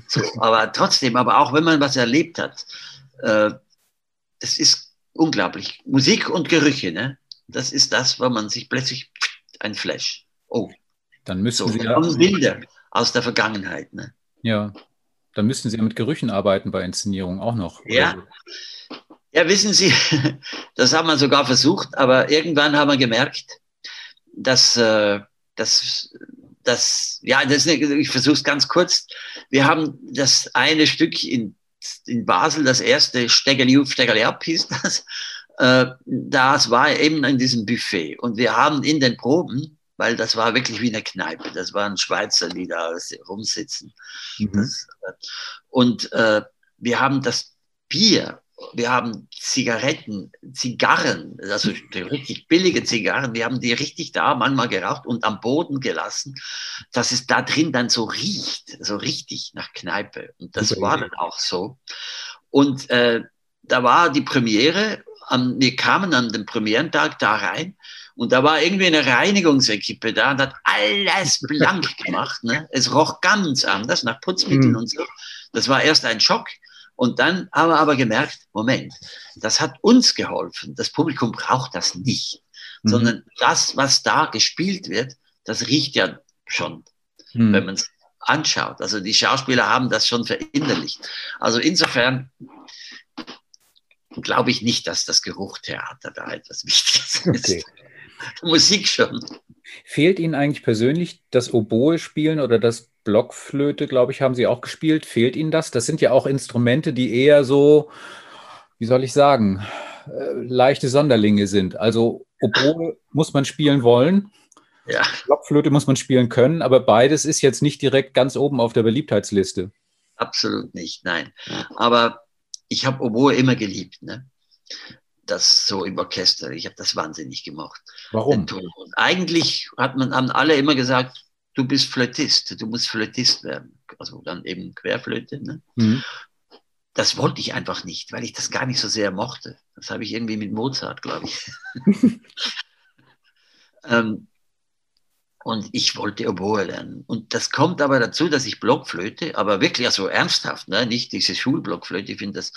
so, aber trotzdem, aber auch wenn man was erlebt hat, äh, das ist unglaublich. Musik und Gerüche, ne? Das ist das, wo man sich plötzlich ein Flash. Oh. Dann müssen so, Sie ja. Bilder aus der Vergangenheit, ne? Ja. Dann müssten Sie ja mit Gerüchen arbeiten bei Inszenierungen auch noch. Ja. So. Ja, wissen Sie, das haben wir sogar versucht, aber irgendwann haben wir gemerkt, dass, äh, dass, dass ja, das, ich versuche es ganz kurz. Wir haben das eine Stück in in Basel das erste Stegeli auf, Stegeli ab hieß das. Äh, das war eben in diesem Buffet. Und wir haben in den Proben, weil das war wirklich wie eine Kneipe, das waren Schweizer, die da rumsitzen. Mhm. Das, äh, und äh, wir haben das Bier wir haben Zigaretten, Zigarren, also richtig billige Zigarren, wir haben die richtig da manchmal geraucht und am Boden gelassen, dass es da drin dann so riecht, so richtig nach Kneipe. Und das war dann auch so. Und äh, da war die Premiere, am, wir kamen an dem Premierentag da rein und da war irgendwie eine Reinigungsequipe da und hat alles blank gemacht. Ne? Es roch ganz anders nach Putzmitteln mhm. und so. Das war erst ein Schock. Und dann haben wir aber gemerkt, Moment, das hat uns geholfen. Das Publikum braucht das nicht, mhm. sondern das, was da gespielt wird, das riecht ja schon, mhm. wenn man es anschaut. Also die Schauspieler haben das schon verinnerlicht. Also insofern glaube ich nicht, dass das Geruchtheater da etwas Wichtiges okay. ist. Musik schon. Fehlt Ihnen eigentlich persönlich das Oboe-Spielen oder das Blockflöte, glaube ich, haben Sie auch gespielt. Fehlt Ihnen das? Das sind ja auch Instrumente, die eher so, wie soll ich sagen, äh, leichte Sonderlinge sind. Also Oboe muss man spielen wollen. Ja. Blockflöte muss man spielen können, aber beides ist jetzt nicht direkt ganz oben auf der Beliebtheitsliste. Absolut nicht, nein. Aber ich habe Oboe immer geliebt. Ne? Das so im Orchester. Ich habe das wahnsinnig gemacht. Warum? Eigentlich hat man haben alle immer gesagt, du bist Flötist, du musst Flötist werden. Also dann eben Querflöte. Ne? Mhm. Das wollte ich einfach nicht, weil ich das gar nicht so sehr mochte. Das habe ich irgendwie mit Mozart, glaube ich. ähm, und ich wollte Oboe lernen. Und das kommt aber dazu, dass ich Blockflöte, aber wirklich also ernsthaft, ne? nicht diese Schulblockflöte. Ich finde das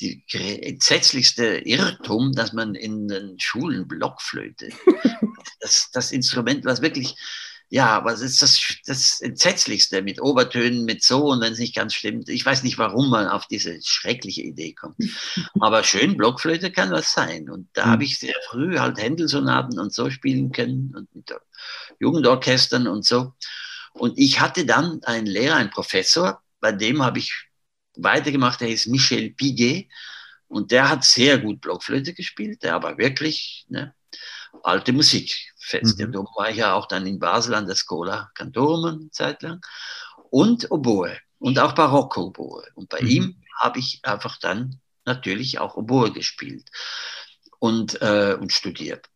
die entsetzlichste Irrtum, dass man in den Schulen Blockflöte, das, das Instrument, was wirklich ja, was ist das, das Entsetzlichste mit Obertönen, mit so und wenn es nicht ganz stimmt. Ich weiß nicht, warum man auf diese schreckliche Idee kommt. Aber schön Blockflöte kann was sein. Und da habe hm. ich sehr früh halt Händelsonaten und so spielen können und mit Jugendorchestern und so. Und ich hatte dann einen Lehrer, einen Professor, bei dem habe ich weitergemacht, der hieß Michel Piguet. Und der hat sehr gut Blockflöte gespielt, der aber wirklich ne, alte Musik fest. Mhm. Darum war ich ja auch dann in Basel an der Schola Cantorum eine Zeit lang und Oboe und auch Barocco-Oboe. Und bei mhm. ihm habe ich einfach dann natürlich auch Oboe gespielt und, äh, und studiert.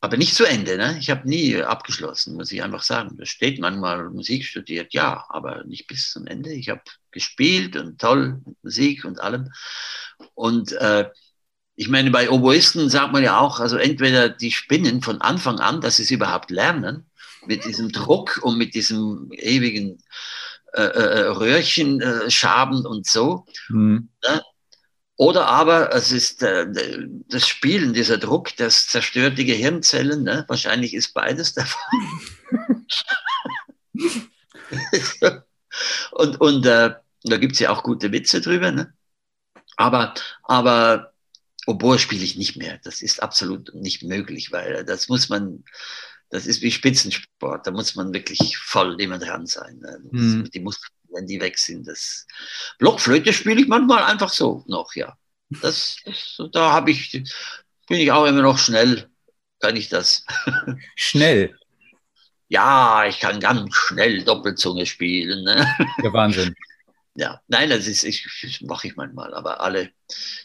Aber nicht zu Ende. Ne? Ich habe nie abgeschlossen, muss ich einfach sagen. Da steht manchmal Musik studiert, ja, aber nicht bis zum Ende. Ich habe gespielt und toll mit Musik und allem. Und äh, Ich meine, bei Oboisten sagt man ja auch, also entweder die spinnen von Anfang an, dass sie es überhaupt lernen, mit diesem Druck und mit diesem ewigen äh, äh, Röhrchen äh, schaben und so. Mhm. Ne? Oder aber es ist äh, das Spielen, dieser Druck, das zerstört die Gehirnzellen. Ne? Wahrscheinlich ist beides Fall. und und äh, da gibt es ja auch gute Witze drüber. Ne? Aber, aber Oboe spiele ich nicht mehr. Das ist absolut nicht möglich, weil das muss man, das ist wie Spitzensport. Da muss man wirklich voll immer dran sein. Mhm. Die Muskeln wenn die weg sind. Das Blockflöte spiele ich manchmal einfach so noch, ja. Das, das da habe ich, bin ich auch immer noch schnell, kann ich das. Schnell? Ja, ich kann ganz schnell Doppelzunge spielen. Ne? Der Wahnsinn. Ja, nein, das ist, ich, das mache ich manchmal, aber alle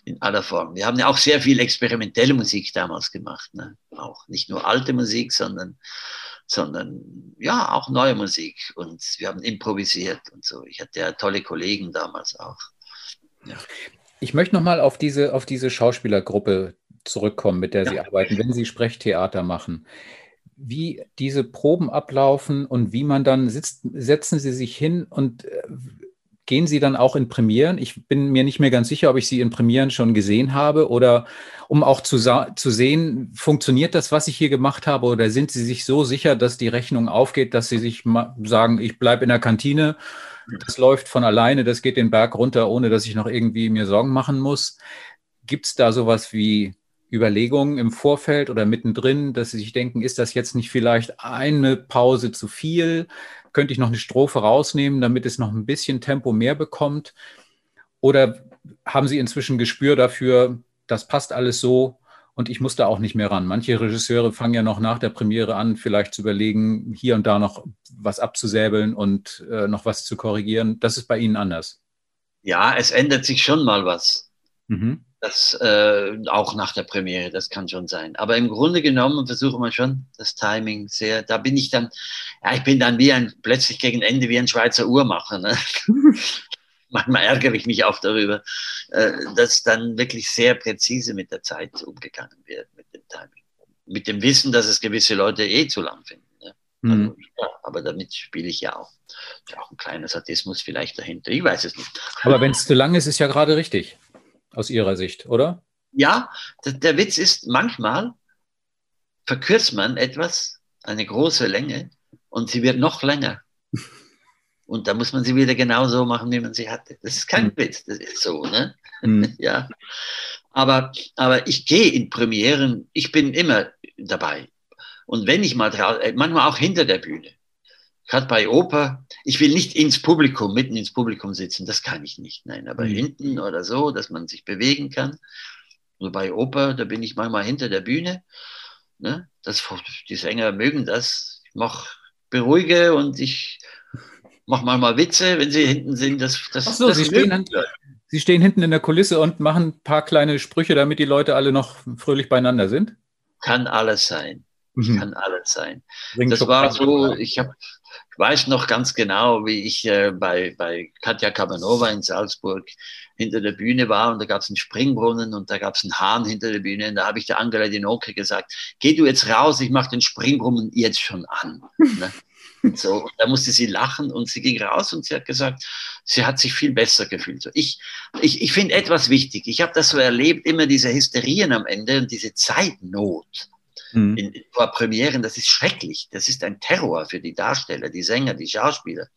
in aller Form. Wir haben ja auch sehr viel experimentelle Musik damals gemacht, ne? auch nicht nur alte Musik, sondern sondern ja, auch neue Musik. Und wir haben improvisiert und so. Ich hatte ja tolle Kollegen damals auch. Ja. Ich möchte nochmal auf diese, auf diese Schauspielergruppe zurückkommen, mit der ja. Sie arbeiten, wenn Sie Sprechtheater machen. Wie diese Proben ablaufen und wie man dann sitzt, setzen Sie sich hin und äh, Gehen Sie dann auch in Premieren? Ich bin mir nicht mehr ganz sicher, ob ich Sie in Premieren schon gesehen habe oder um auch zu, zu sehen, funktioniert das, was ich hier gemacht habe oder sind Sie sich so sicher, dass die Rechnung aufgeht, dass Sie sich sagen, ich bleibe in der Kantine, das läuft von alleine, das geht den Berg runter, ohne dass ich noch irgendwie mir Sorgen machen muss? Gibt es da sowas wie Überlegungen im Vorfeld oder mittendrin, dass Sie sich denken, ist das jetzt nicht vielleicht eine Pause zu viel? Könnte ich noch eine Strophe rausnehmen, damit es noch ein bisschen Tempo mehr bekommt? Oder haben Sie inzwischen Gespür dafür, das passt alles so und ich muss da auch nicht mehr ran? Manche Regisseure fangen ja noch nach der Premiere an, vielleicht zu überlegen, hier und da noch was abzusäbeln und äh, noch was zu korrigieren. Das ist bei Ihnen anders. Ja, es ändert sich schon mal was. Mhm. Das äh, auch nach der Premiere, das kann schon sein. Aber im Grunde genommen versuchen wir schon das Timing sehr. Da bin ich dann, ja, ich bin dann wie ein plötzlich gegen Ende wie ein Schweizer Uhrmacher. Ne? Manchmal ärgere ich mich auch darüber, äh, dass dann wirklich sehr präzise mit der Zeit umgegangen wird, mit dem Timing. Mit dem Wissen, dass es gewisse Leute eh zu lang finden. Ne? Mhm. Also, ja, aber damit spiele ich ja auch. Ist auch ein kleiner Sadismus vielleicht dahinter. Ich weiß es nicht. Aber wenn es zu lang ist, ist ja gerade richtig aus Ihrer Sicht, oder? Ja, der Witz ist, manchmal verkürzt man etwas, eine große Länge, und sie wird noch länger. Und da muss man sie wieder genauso machen, wie man sie hatte. Das ist kein mhm. Witz, das ist so, ne? Mhm. ja. Aber, aber ich gehe in Premieren, ich bin immer dabei. Und wenn ich mal draußen, manchmal auch hinter der Bühne gerade bei Oper, ich will nicht ins Publikum, mitten ins Publikum sitzen, das kann ich nicht, nein, aber mhm. hinten oder so, dass man sich bewegen kann. Nur bei Oper, da bin ich manchmal hinter der Bühne. Ne? Das, die Sänger mögen das. Ich mache beruhige und ich mache manchmal Witze, wenn sie hinten sind. Das, das, Ach so, das sie, stehen, sie stehen hinten in der Kulisse und machen ein paar kleine Sprüche, damit die Leute alle noch fröhlich beieinander sind? Kann alles sein. Mhm. Kann alles sein. Bringt das war so, ich habe weiß noch ganz genau, wie ich äh, bei, bei Katja Kabanova in Salzburg hinter der Bühne war und da gab es einen Springbrunnen und da gab es einen Hahn hinter der Bühne und da habe ich der Angela Dinoke gesagt, geh du jetzt raus, ich mache den Springbrunnen jetzt schon an. ne? So, und da musste sie lachen und sie ging raus und sie hat gesagt, sie hat sich viel besser gefühlt. So, ich ich, ich finde etwas wichtig. Ich habe das so erlebt, immer diese Hysterien am Ende und diese Zeitnot mhm. in, in, vor Premieren, das ist schrecklich. Das ist ein Terror für die Darsteller, die Sänger, die Schauspieler.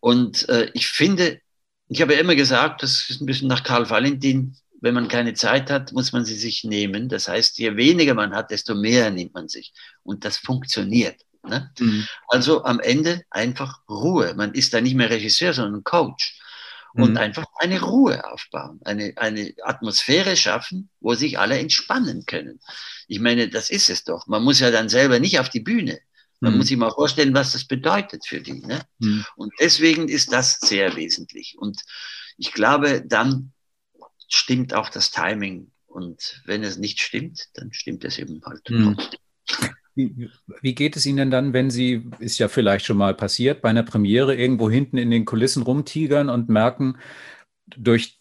Und äh, ich finde, ich habe ja immer gesagt, das ist ein bisschen nach Karl Valentin, wenn man keine Zeit hat, muss man sie sich nehmen. Das heißt, je weniger man hat, desto mehr nimmt man sich. Und das funktioniert. Ne? Mhm. Also am Ende einfach Ruhe. Man ist da nicht mehr Regisseur, sondern Coach und mhm. einfach eine Ruhe aufbauen, eine, eine Atmosphäre schaffen, wo sich alle entspannen können. Ich meine, das ist es doch. Man muss ja dann selber nicht auf die Bühne. Man mhm. muss sich mal vorstellen, was das bedeutet für die. Ne? Mhm. Und deswegen ist das sehr wesentlich. Und ich glaube, dann stimmt auch das Timing. Und wenn es nicht stimmt, dann stimmt es eben halt mhm. trotzdem. Wie, geht es Ihnen dann, wenn Sie, ist ja vielleicht schon mal passiert, bei einer Premiere irgendwo hinten in den Kulissen rumtigern und merken, durch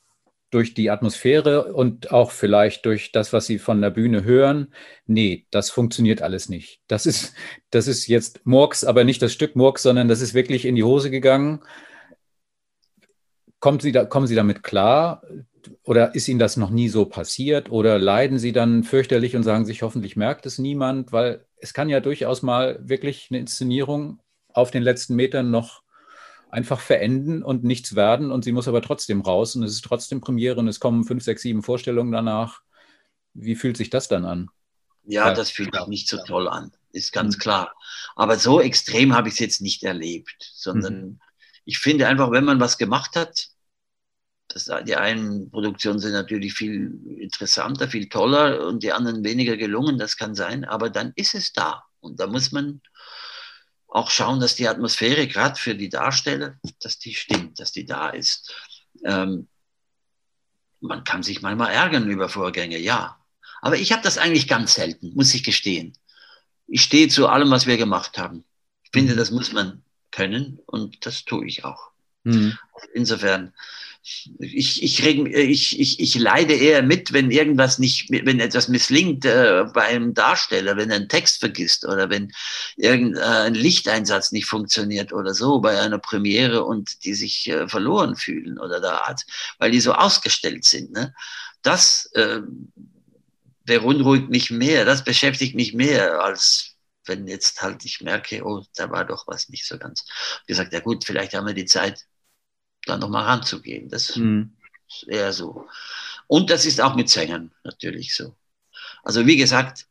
durch die Atmosphäre und auch vielleicht durch das, was Sie von der Bühne hören, nee, das funktioniert alles nicht. Das ist, das ist jetzt Murks, aber nicht das Stück Murks, sondern das ist wirklich in die Hose gegangen. Kommt Sie da, kommen Sie damit klar? Oder ist Ihnen das noch nie so passiert? Oder leiden Sie dann fürchterlich und sagen sich, hoffentlich merkt es niemand? Weil es kann ja durchaus mal wirklich eine Inszenierung auf den letzten Metern noch einfach verenden und nichts werden und sie muss aber trotzdem raus und es ist trotzdem Premiere und es kommen fünf, sechs, sieben Vorstellungen danach. Wie fühlt sich das dann an? Ja, das fühlt sich nicht so toll an, ist ganz mhm. klar. Aber so extrem habe ich es jetzt nicht erlebt, sondern mhm. ich finde einfach, wenn man was gemacht hat, das, die einen Produktionen sind natürlich viel interessanter, viel toller und die anderen weniger gelungen, das kann sein, aber dann ist es da und da muss man auch schauen, dass die Atmosphäre gerade für die Darsteller, dass die stimmt, dass die da ist. Ähm, man kann sich manchmal ärgern über Vorgänge, ja. Aber ich habe das eigentlich ganz selten, muss ich gestehen. Ich stehe zu allem, was wir gemacht haben. Ich finde, mhm. das muss man können und das tue ich auch. Mhm. Insofern ich, ich, ich, ich, ich leide eher mit, wenn irgendwas nicht, wenn etwas misslingt äh, bei Darsteller, wenn er einen Text vergisst oder wenn irgendein Lichteinsatz nicht funktioniert oder so bei einer Premiere und die sich äh, verloren fühlen oder da hat, weil die so ausgestellt sind. Ne? Das äh, beunruhigt mich mehr, das beschäftigt mich mehr als wenn jetzt halt ich merke, oh, da war doch was nicht so ganz. Gesagt, ja gut, vielleicht haben wir die Zeit da nochmal ranzugehen. Das mhm. ist eher so. Und das ist auch mit Sängern natürlich so. Also wie gesagt,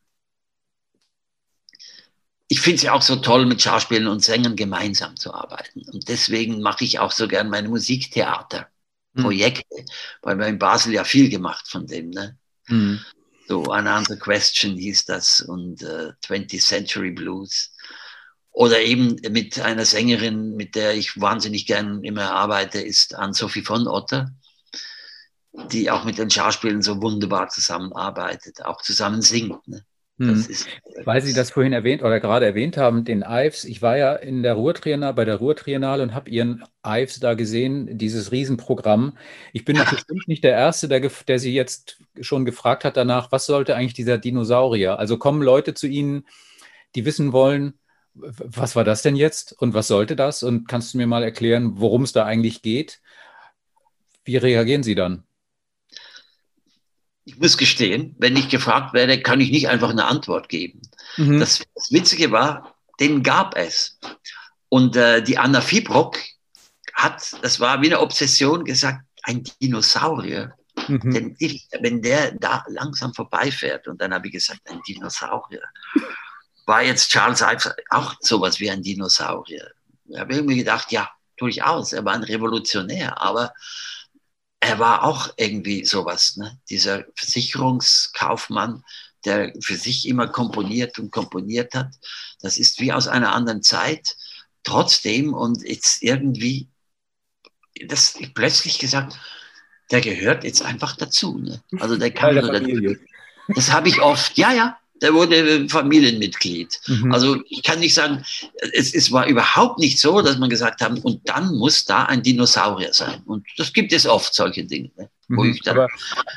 ich finde es ja auch so toll, mit Schauspielern und Sängern gemeinsam zu arbeiten. Und deswegen mache ich auch so gern meine Musiktheaterprojekte, mhm. weil wir in Basel ja viel gemacht von dem. Ne? Mhm. So Unanswered Question hieß das und äh, 20th Century Blues. Oder eben mit einer Sängerin, mit der ich wahnsinnig gern immer arbeite, ist Ann-Sophie von Otter, die auch mit den Schauspielern so wunderbar zusammenarbeitet, auch zusammen singt. Ne? Hm. Ist, Weil Sie das vorhin erwähnt oder gerade erwähnt haben, den Ives. Ich war ja in der Ruhrtriennale, bei der Ruhrtriennale und habe Ihren Ives da gesehen, dieses Riesenprogramm. Ich bin bestimmt nicht der Erste, der, der Sie jetzt schon gefragt hat danach, was sollte eigentlich dieser Dinosaurier? Also kommen Leute zu Ihnen, die wissen wollen, was war das denn jetzt und was sollte das? Und kannst du mir mal erklären, worum es da eigentlich geht? Wie reagieren Sie dann? Ich muss gestehen, wenn ich gefragt werde, kann ich nicht einfach eine Antwort geben. Mhm. Das, das, Witzige war, den gab es. Und äh, die Anna Fibrock hat, das war wie eine Obsession, gesagt, ein Dinosaurier. Mhm. Denn wenn der da langsam vorbeifährt, und dann habe ich gesagt, ein Dinosaurier war jetzt Charles Ives auch sowas wie ein Dinosaurier. Ich habe irgendwie gedacht, ja, durchaus, er war ein Revolutionär, aber er war auch irgendwie sowas, ne? dieser Versicherungskaufmann, der für sich immer komponiert und komponiert hat. Das ist wie aus einer anderen Zeit. Trotzdem und jetzt irgendwie, das plötzlich gesagt, der gehört jetzt einfach dazu. Ne? Also der kann dazu. Das habe ich oft, ja, ja, der wurde Familienmitglied. Mhm. Also ich kann nicht sagen, es, es war überhaupt nicht so, dass man gesagt haben, und dann muss da ein Dinosaurier sein. Und das gibt es oft, solche Dinge. Ne? Mhm. Aber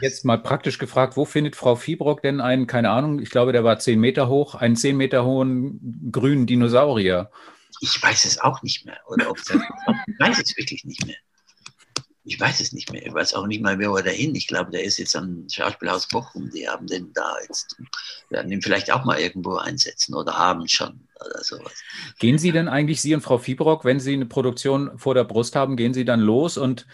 jetzt mal praktisch gefragt, wo findet Frau Fiebrock denn einen, keine Ahnung, ich glaube, der war zehn Meter hoch, einen zehn Meter hohen grünen Dinosaurier? Ich weiß es auch nicht mehr. Oder ob das, ich weiß es wirklich nicht mehr ich weiß es nicht mehr. Ich weiß auch nicht mal, wer war dahin. Ich glaube, der ist jetzt am Schauspielhaus Bochum. Die haben den da jetzt, werden ihn vielleicht auch mal irgendwo einsetzen oder haben schon oder sowas. Gehen Sie denn eigentlich, Sie und Frau Fiebrock, wenn Sie eine Produktion vor der Brust haben, gehen Sie dann los und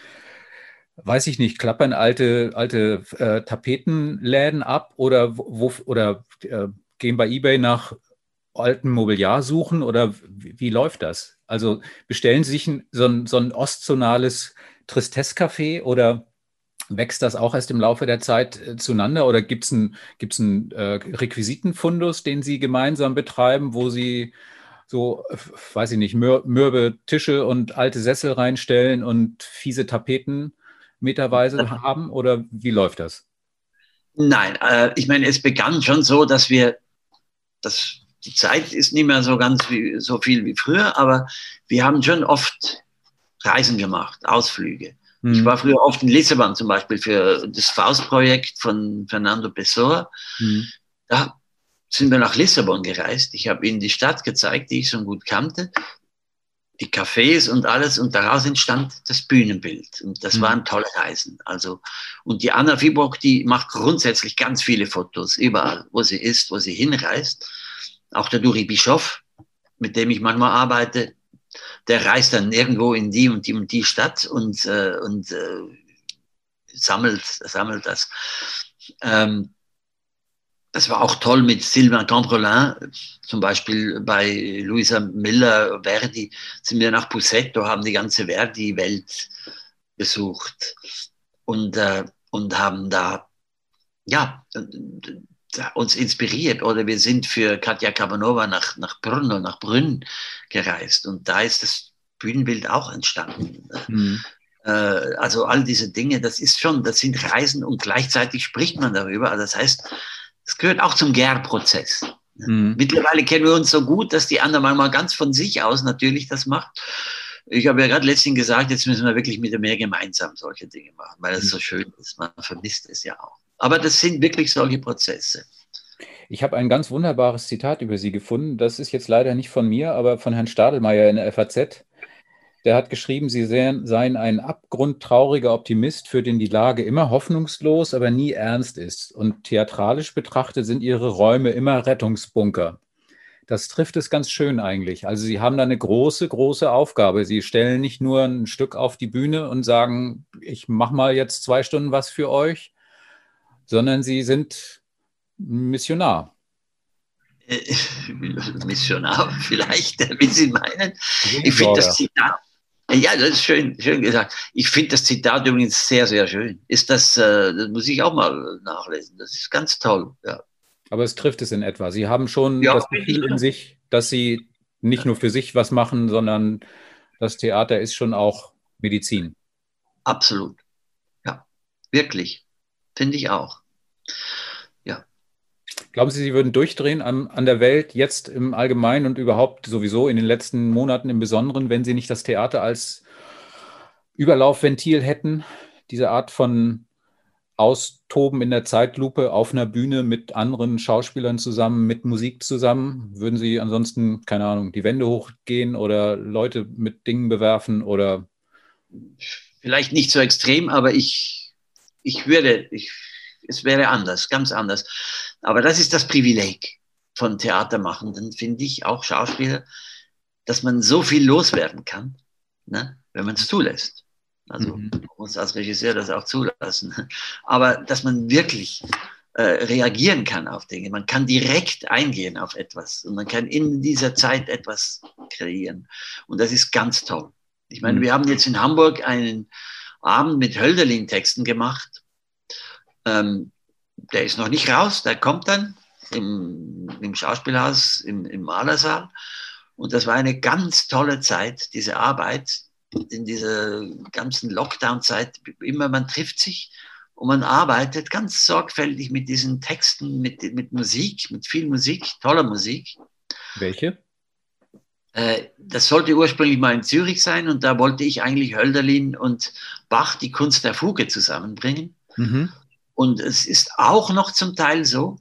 weiß ich nicht, klappern alte, alte äh, Tapetenläden ab oder, wo, oder äh, gehen bei eBay nach alten Mobiliar suchen oder wie, wie läuft das? Also bestellen Sie sich ein, so, ein, so ein ostzonales Tristesse-Café oder wächst das auch erst im Laufe der Zeit äh, zueinander oder gibt es einen gibt's einen, äh, Requisitenfundus, den Sie gemeinsam betreiben, wo Sie so, weiß ich nicht, mür mürbe Tische und alte Sessel reinstellen und fiese Tapeten meterweise haben oder wie läuft das? Nein, äh, ich meine, es begann schon so, dass wir, das, die Zeit ist nicht mehr so ganz wie, so viel wie früher, aber wir haben schon oft Reisen gemacht, Ausflüge. Mhm. Ich war früher oft in Lissabon zum Beispiel für das Faustprojekt von Fernando Pessoa. Mhm. Da sind wir nach Lissabon gereist. Ich habe ihnen die Stadt gezeigt, die ich schon gut kannte, die Cafés und alles. Und daraus entstand das Bühnenbild. Und das mhm. waren tolle Reisen. Also, und die Anna Fibrock, die macht grundsätzlich ganz viele Fotos, überall, wo sie ist, wo sie hinreist. Auch der Duri Bischof, mit dem ich manchmal arbeite, der reist dann irgendwo in die und die und die Stadt und, äh, und äh, sammelt, sammelt das. Ähm, das war auch toll mit Sylvain Candrelin, zum Beispiel bei Luisa Miller, Verdi, sind wir nach Pusetto, haben die ganze Verdi-Welt besucht und, äh, und haben da, ja, uns inspiriert. Oder wir sind für Katja Kabanova nach, nach Brno, nach Brünn gereist und da ist das Bühnenbild auch entstanden. Mhm. Äh, also all diese Dinge, das ist schon, das sind Reisen und gleichzeitig spricht man darüber. Also das heißt, es gehört auch zum Gärprozess. Mhm. Mittlerweile kennen wir uns so gut, dass die anderen manchmal ganz von sich aus natürlich das macht. Ich habe ja gerade letztens gesagt, jetzt müssen wir wirklich mit mehr gemeinsam solche Dinge machen, weil es mhm. so schön ist. Man vermisst es ja auch. Aber das sind wirklich solche Prozesse. Ich habe ein ganz wunderbares Zitat über Sie gefunden. Das ist jetzt leider nicht von mir, aber von Herrn Stadelmeier in der FAZ. Der hat geschrieben, Sie seien ein abgrundtrauriger Optimist, für den die Lage immer hoffnungslos, aber nie ernst ist. Und theatralisch betrachtet sind Ihre Räume immer Rettungsbunker. Das trifft es ganz schön eigentlich. Also Sie haben da eine große, große Aufgabe. Sie stellen nicht nur ein Stück auf die Bühne und sagen, ich mache mal jetzt zwei Stunden was für euch, sondern Sie sind Missionar. Äh, Missionar vielleicht, wie Sie meinen. Ich finde das Zitat, ja, das ist schön, schön gesagt. Ich finde das Zitat übrigens sehr, sehr schön. Ist das, äh, das muss ich auch mal nachlesen. Das ist ganz toll. Ja. Aber es trifft es in etwa. Sie haben schon ja, das Gefühl in sich, dass Sie nicht nur für sich was machen, sondern das Theater ist schon auch Medizin. Absolut. Ja, wirklich. Finde ich auch. Glauben Sie, Sie würden durchdrehen an, an der Welt jetzt im Allgemeinen und überhaupt sowieso in den letzten Monaten im Besonderen, wenn Sie nicht das Theater als Überlaufventil hätten? Diese Art von Austoben in der Zeitlupe auf einer Bühne mit anderen Schauspielern zusammen, mit Musik zusammen? Würden Sie ansonsten, keine Ahnung, die Wände hochgehen oder Leute mit Dingen bewerfen oder? Vielleicht nicht so extrem, aber ich, ich würde, ich es wäre anders, ganz anders. Aber das ist das Privileg von Theatermachenden, finde ich, auch Schauspieler, dass man so viel loswerden kann, ne, wenn man es zulässt. Also mhm. man muss als Regisseur das auch zulassen. Aber dass man wirklich äh, reagieren kann auf Dinge. Man kann direkt eingehen auf etwas und man kann in dieser Zeit etwas kreieren. Und das ist ganz toll. Ich meine, mhm. wir haben jetzt in Hamburg einen Abend mit Hölderlin-Texten gemacht ähm, der ist noch nicht raus, der kommt dann im, im Schauspielhaus, im, im Malersaal. Und das war eine ganz tolle Zeit, diese Arbeit in dieser ganzen Lockdown-Zeit. Immer man trifft sich und man arbeitet ganz sorgfältig mit diesen Texten, mit, mit Musik, mit viel Musik, toller Musik. Welche? Äh, das sollte ursprünglich mal in Zürich sein und da wollte ich eigentlich Hölderlin und Bach die Kunst der Fuge zusammenbringen. Mhm. Und es ist auch noch zum Teil so.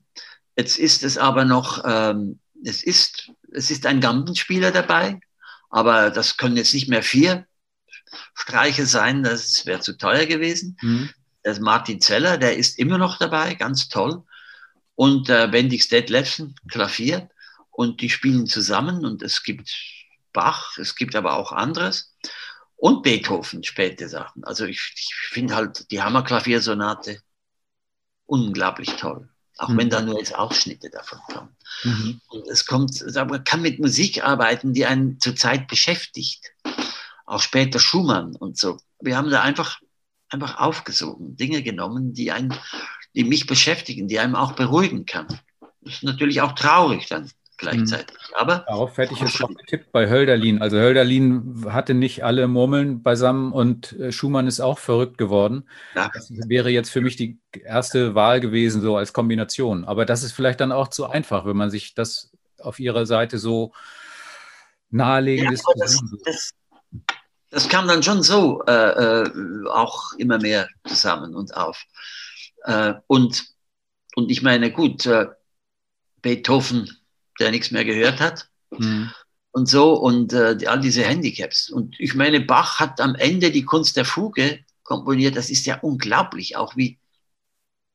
Jetzt ist es aber noch, ähm, es, ist, es ist ein Gambenspieler dabei, aber das können jetzt nicht mehr vier Streiche sein, das wäre zu teuer gewesen. Mhm. Der Martin Zeller, der ist immer noch dabei, ganz toll. Und äh, Bendix Detlefsen, Klavier. Und die spielen zusammen und es gibt Bach, es gibt aber auch anderes. Und Beethoven, späte Sachen. Also ich, ich finde halt die Hammerklaviersonate unglaublich toll. Auch mhm. wenn da nur jetzt Ausschnitte davon kommen. Mhm. Und es kommt, man kann mit Musik arbeiten, die einen zurzeit beschäftigt. Auch später Schumann und so. Wir haben da einfach, einfach aufgesogen, Dinge genommen, die, einen, die mich beschäftigen, die einem auch beruhigen kann. Das ist natürlich auch traurig dann gleichzeitig. Mhm. Aber Darauf hätte ich jetzt noch getippt bei Hölderlin. Also Hölderlin hatte nicht alle Murmeln beisammen und äh, Schumann ist auch verrückt geworden. Ja. Das wäre jetzt für mich die erste Wahl gewesen, so als Kombination. Aber das ist vielleicht dann auch zu einfach, wenn man sich das auf ihrer Seite so nahelegen ja, das, das, das kam dann schon so äh, äh, auch immer mehr zusammen und auf. Äh, und, und ich meine, gut, äh, Beethoven, der nichts mehr gehört hat. Mhm. Und so und äh, all diese Handicaps. Und ich meine, Bach hat am Ende die Kunst der Fuge komponiert. Das ist ja unglaublich, auch wie,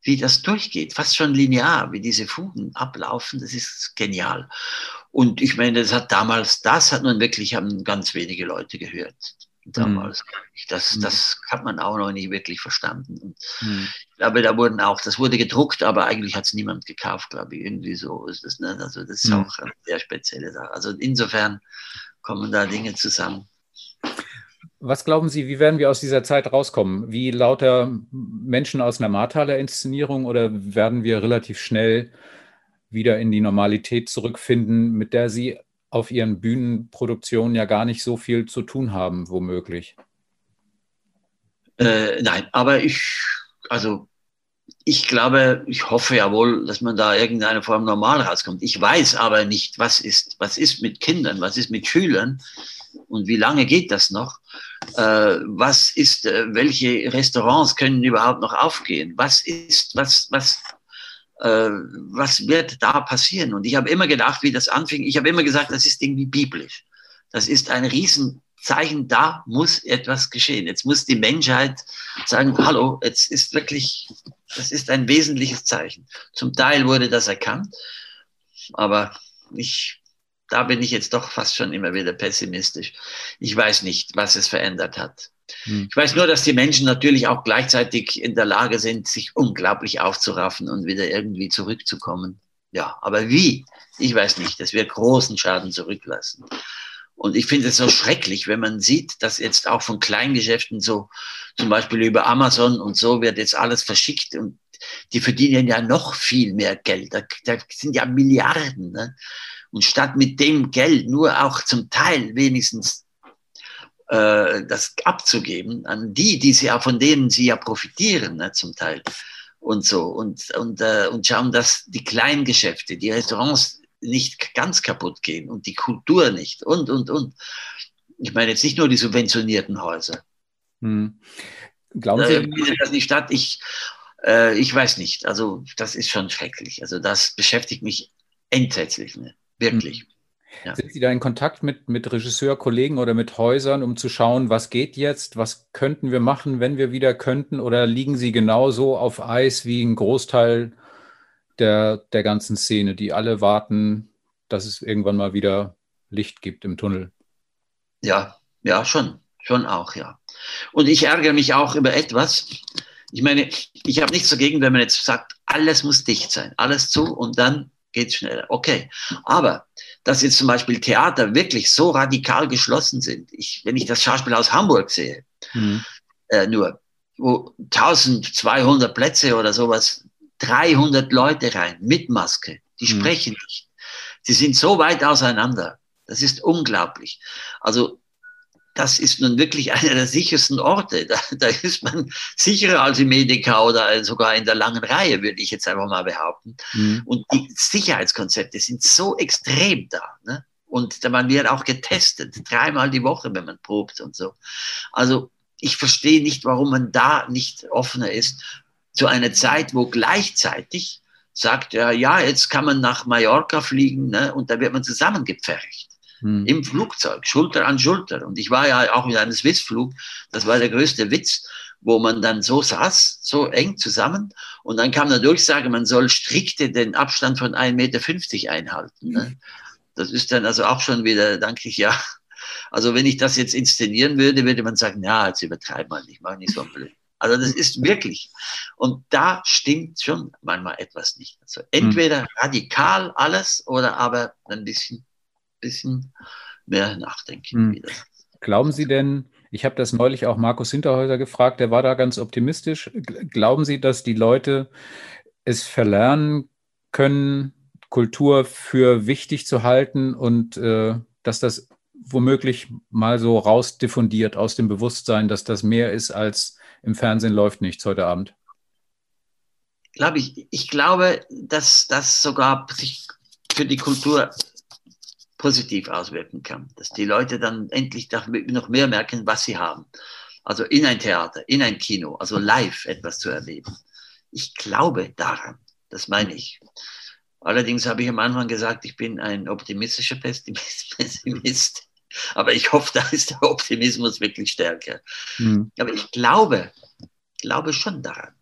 wie das durchgeht, fast schon linear, wie diese Fugen ablaufen. Das ist genial. Und ich meine, das hat damals, das hat nun wirklich haben ganz wenige Leute gehört damals. Mhm. Das, das hat man auch noch nicht wirklich verstanden. Und mhm. Ich glaube, da wurden auch, das wurde gedruckt, aber eigentlich hat es niemand gekauft, glaube ich. Irgendwie so ist das. Ne? Also das ist mhm. auch eine sehr spezielle Sache. Also insofern kommen da Dinge zusammen. Was glauben Sie, wie werden wir aus dieser Zeit rauskommen? Wie lauter Menschen aus einer Marthaler Inszenierung oder werden wir relativ schnell wieder in die Normalität zurückfinden, mit der Sie auf ihren Bühnenproduktionen ja gar nicht so viel zu tun haben, womöglich. Äh, nein, aber ich, also ich glaube, ich hoffe ja wohl, dass man da irgendeine Form normal rauskommt. Ich weiß aber nicht, was ist, was ist mit Kindern, was ist mit Schülern und wie lange geht das noch? Äh, was ist, äh, welche Restaurants können überhaupt noch aufgehen? Was ist, was, was, äh, was wird da passieren? Und ich habe immer gedacht, wie das anfing, ich habe immer gesagt, das ist irgendwie biblisch. Das ist ein Riesenzeichen, da muss etwas geschehen. Jetzt muss die Menschheit sagen, hallo, jetzt ist wirklich, das ist ein wesentliches Zeichen. Zum Teil wurde das erkannt, aber ich, da bin ich jetzt doch fast schon immer wieder pessimistisch. Ich weiß nicht, was es verändert hat. Hm. Ich weiß nur, dass die Menschen natürlich auch gleichzeitig in der Lage sind, sich unglaublich aufzuraffen und wieder irgendwie zurückzukommen. Ja, aber wie? Ich weiß nicht. Das wird großen Schaden zurücklassen. Und ich finde es so schrecklich, wenn man sieht, dass jetzt auch von Kleingeschäften so, zum Beispiel über Amazon und so wird jetzt alles verschickt und die verdienen ja noch viel mehr Geld. Da, da sind ja Milliarden. Ne? Und statt mit dem Geld nur auch zum Teil wenigstens äh, das abzugeben an die, die sie ja, von denen sie ja profitieren, ne, zum Teil. Und so. Und, und, äh, und schauen, dass die kleinen Geschäfte, die Restaurants nicht ganz kaputt gehen und die Kultur nicht und, und, und. Ich meine jetzt nicht nur die subventionierten Häuser. Hm. Glauben Sie, äh, findet das nicht statt? Ich, äh, ich weiß nicht. Also, das ist schon schrecklich. Also, das beschäftigt mich entsetzlich, ne? Wirklich. Hm. Ja. Sind Sie da in Kontakt mit, mit Regisseurkollegen oder mit Häusern, um zu schauen, was geht jetzt, was könnten wir machen, wenn wir wieder könnten? Oder liegen Sie genauso auf Eis wie ein Großteil der, der ganzen Szene, die alle warten, dass es irgendwann mal wieder Licht gibt im Tunnel? Ja, ja, schon, schon auch, ja. Und ich ärgere mich auch über etwas. Ich meine, ich habe nichts dagegen, wenn man jetzt sagt, alles muss dicht sein, alles zu und dann geht es schneller. Okay, aber dass jetzt zum Beispiel Theater wirklich so radikal geschlossen sind. Ich, wenn ich das Schauspiel aus Hamburg sehe, mhm. äh, nur, wo 1200 Plätze oder sowas, 300 Leute rein mit Maske, die mhm. sprechen nicht. Sie sind so weit auseinander. Das ist unglaublich. Also das ist nun wirklich einer der sichersten Orte. Da, da, ist man sicherer als im Medica oder sogar in der langen Reihe, würde ich jetzt einfach mal behaupten. Mhm. Und die Sicherheitskonzepte sind so extrem da. Ne? Und man wird auch getestet, dreimal die Woche, wenn man probt und so. Also ich verstehe nicht, warum man da nicht offener ist zu einer Zeit, wo gleichzeitig sagt er, ja, jetzt kann man nach Mallorca fliegen ne? und da wird man zusammengepfercht hm. im Flugzeug, Schulter an Schulter. Und ich war ja auch in einem Swissflug, das war der größte Witz, wo man dann so saß, so eng zusammen. Und dann kam eine Durchsage, man soll strikte den Abstand von 1,50 Meter einhalten. Ne? Das ist dann also auch schon wieder, danke ich, ja. Also wenn ich das jetzt inszenieren würde, würde man sagen, ja, jetzt übertreibt man nicht, mach nicht so blöd. Also das ist wirklich. Und da stimmt schon manchmal etwas nicht. Also entweder hm. radikal alles oder aber ein bisschen bisschen mehr nachdenken. Hm. Glauben Sie denn, ich habe das neulich auch Markus Hinterhäuser gefragt, der war da ganz optimistisch. Glauben Sie, dass die Leute es verlernen können, Kultur für wichtig zu halten und äh, dass das womöglich mal so rausdiffundiert aus dem Bewusstsein, dass das mehr ist als im Fernsehen läuft nichts heute Abend? Glaube ich, ich glaube, dass das sogar sich für die Kultur positiv auswirken kann, dass die Leute dann endlich noch mehr merken, was sie haben. Also in ein Theater, in ein Kino, also live etwas zu erleben. Ich glaube daran, das meine ich. Allerdings habe ich am Anfang gesagt, ich bin ein optimistischer Pessimist. Aber ich hoffe, da ist der Optimismus wirklich stärker. Mhm. Aber ich glaube, glaube schon daran.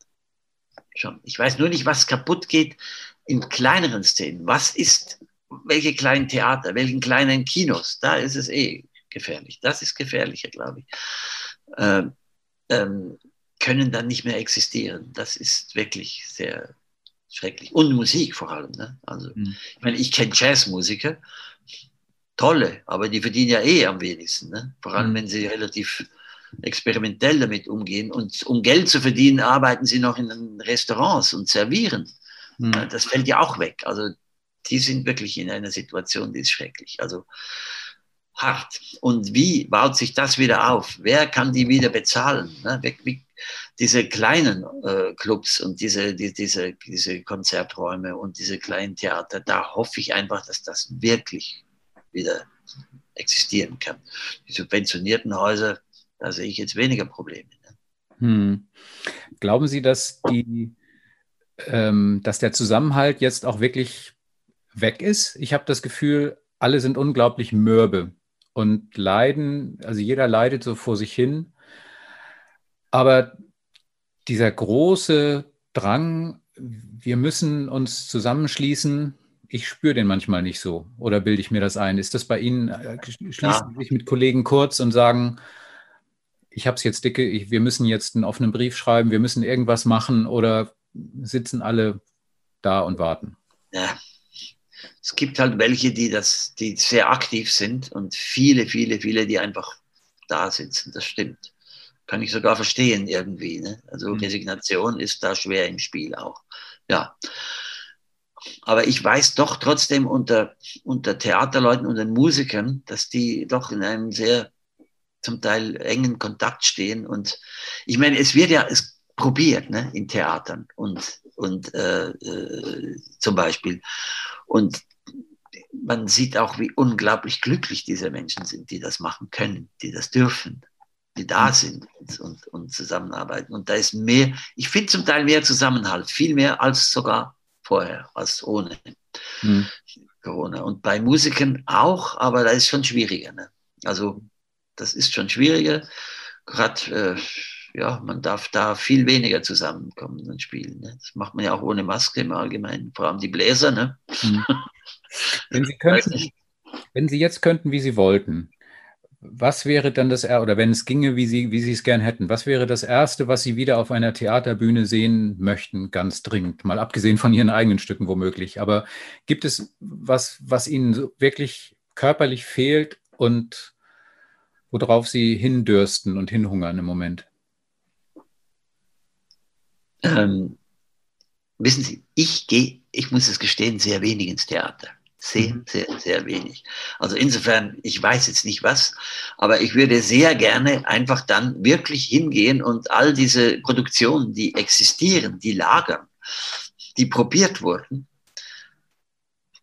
Schon. Ich weiß nur nicht, was kaputt geht in kleineren Szenen. Was ist, welche kleinen Theater, welchen kleinen Kinos? Da ist es eh gefährlich. Das ist gefährlicher, glaube ich. Ähm, ähm, können dann nicht mehr existieren. Das ist wirklich sehr schrecklich. Und Musik vor allem. Ne? Also, mhm. ich meine, ich kenne Jazzmusiker, tolle, aber die verdienen ja eh am wenigsten. Ne? Vor allem, mhm. wenn sie relativ experimentell damit umgehen. Und um Geld zu verdienen, arbeiten sie noch in Restaurants und servieren. Mhm. Das fällt ja auch weg. Also die sind wirklich in einer Situation, die ist schrecklich. Also hart. Und wie baut sich das wieder auf? Wer kann die wieder bezahlen? Diese kleinen äh, Clubs und diese, die, diese, diese Konzerträume und diese kleinen Theater, da hoffe ich einfach, dass das wirklich wieder existieren kann. Die subventionierten Häuser, da sehe ich jetzt weniger Probleme. Ne? Hm. Glauben Sie, dass, die, ähm, dass der Zusammenhalt jetzt auch wirklich weg ist? Ich habe das Gefühl, alle sind unglaublich mürbe und leiden, also jeder leidet so vor sich hin. Aber dieser große Drang, wir müssen uns zusammenschließen, ich spüre den manchmal nicht so. Oder bilde ich mir das ein? Ist das bei Ihnen, äh, schließen. Sie sich mit Kollegen kurz und sagen, ich habe es jetzt dicke, ich, wir müssen jetzt einen offenen Brief schreiben, wir müssen irgendwas machen oder sitzen alle da und warten? Ja. Es gibt halt welche, die das, die sehr aktiv sind und viele, viele, viele, die einfach da sitzen. Das stimmt. Kann ich sogar verstehen irgendwie. Ne? Also mhm. Resignation ist da schwer im Spiel auch. Ja. Aber ich weiß doch trotzdem unter, unter Theaterleuten und den Musikern, dass die doch in einem sehr zum Teil engen Kontakt stehen. Und ich meine, es wird ja es probiert ne, in Theatern und, und äh, äh, zum Beispiel. Und man sieht auch, wie unglaublich glücklich diese Menschen sind, die das machen können, die das dürfen, die da mhm. sind und, und, und zusammenarbeiten. Und da ist mehr, ich finde zum Teil mehr Zusammenhalt, viel mehr als sogar vorher, als ohne mhm. Corona. Und bei Musikern auch, aber da ist schon schwieriger. Ne? Also das ist schon schwieriger. Gerade, äh, ja, man darf da viel weniger zusammenkommen und spielen. Ne? Das macht man ja auch ohne Maske im Allgemeinen, vor allem die Bläser. Ne? Mhm. Wenn Sie könnten, wenn Sie jetzt könnten, wie Sie wollten, was wäre dann das, oder wenn es ginge, wie Sie, wie Sie es gern hätten, was wäre das Erste, was Sie wieder auf einer Theaterbühne sehen möchten, ganz dringend? Mal abgesehen von Ihren eigenen Stücken womöglich. Aber gibt es was, was Ihnen wirklich körperlich fehlt und worauf Sie hindürsten und hinhungern im Moment? Ähm, wissen Sie, ich gehe, ich muss es gestehen, sehr wenig ins Theater. Sehr, mhm. sehr, sehr wenig. Also insofern, ich weiß jetzt nicht was, aber ich würde sehr gerne einfach dann wirklich hingehen und all diese Produktionen, die existieren, die lagern, die probiert wurden.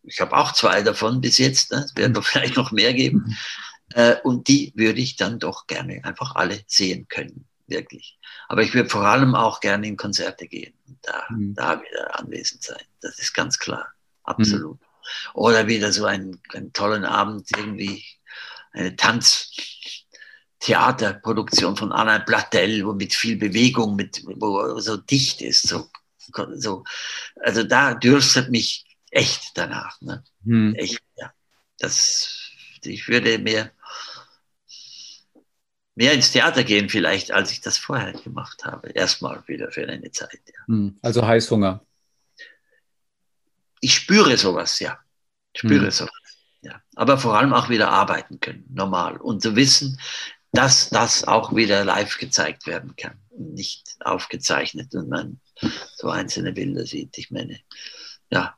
Ich habe auch zwei davon bis jetzt, ne? es werden mhm. vielleicht noch mehr geben. Mhm. Äh, und die würde ich dann doch gerne einfach alle sehen können, wirklich. Aber ich würde vor allem auch gerne in Konzerte gehen und da, mhm. da wieder anwesend sein. Das ist ganz klar, absolut. Mhm. Oder wieder so einen, einen tollen Abend, irgendwie eine Tanztheaterproduktion von Anna Plattel, wo mit viel Bewegung, mit, wo so dicht ist. So, so. Also da dürstet mich echt danach. Ne? Hm. Echt, ja. Das, ich würde mehr, mehr ins Theater gehen vielleicht, als ich das vorher gemacht habe. Erstmal wieder für eine Zeit. Ja. Hm. Also Heißhunger ich spüre sowas, ja. Ich spüre mhm. sowas. Ja. Aber vor allem auch wieder arbeiten können, normal. Und zu wissen, dass das auch wieder live gezeigt werden kann nicht aufgezeichnet und man so einzelne Bilder sieht. Ich meine, ja,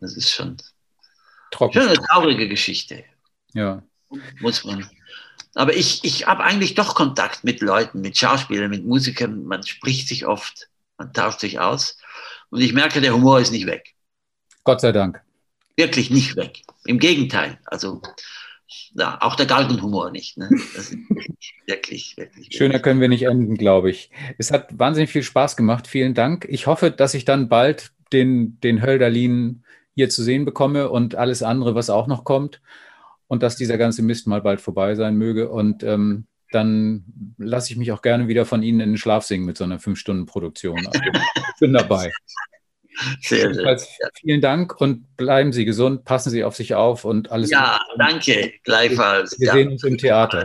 das ist schon, schon eine traurige Geschichte. Ja. Muss man. Aber ich, ich habe eigentlich doch Kontakt mit Leuten, mit Schauspielern, mit Musikern. Man spricht sich oft, man tauscht sich aus. Und ich merke, der Humor ist nicht weg. Gott sei Dank. wirklich nicht weg. Im Gegenteil. Also ja, auch der Galgenhumor nicht. Ne? Das ist wirklich, wirklich. Schöner können wir nicht enden, glaube ich. Es hat wahnsinnig viel Spaß gemacht. Vielen Dank. Ich hoffe, dass ich dann bald den, den Hölderlin hier zu sehen bekomme und alles andere, was auch noch kommt. Und dass dieser ganze Mist mal bald vorbei sein möge. Und ähm, dann lasse ich mich auch gerne wieder von Ihnen in den Schlaf singen mit so einer Fünf-Stunden-Produktion. Also, ich bin dabei. Sehr, sehr. Vielen Dank und bleiben Sie gesund, passen Sie auf sich auf und alles. Ja, Gute. danke, gleichfalls. Wir ja. sehen uns im Theater.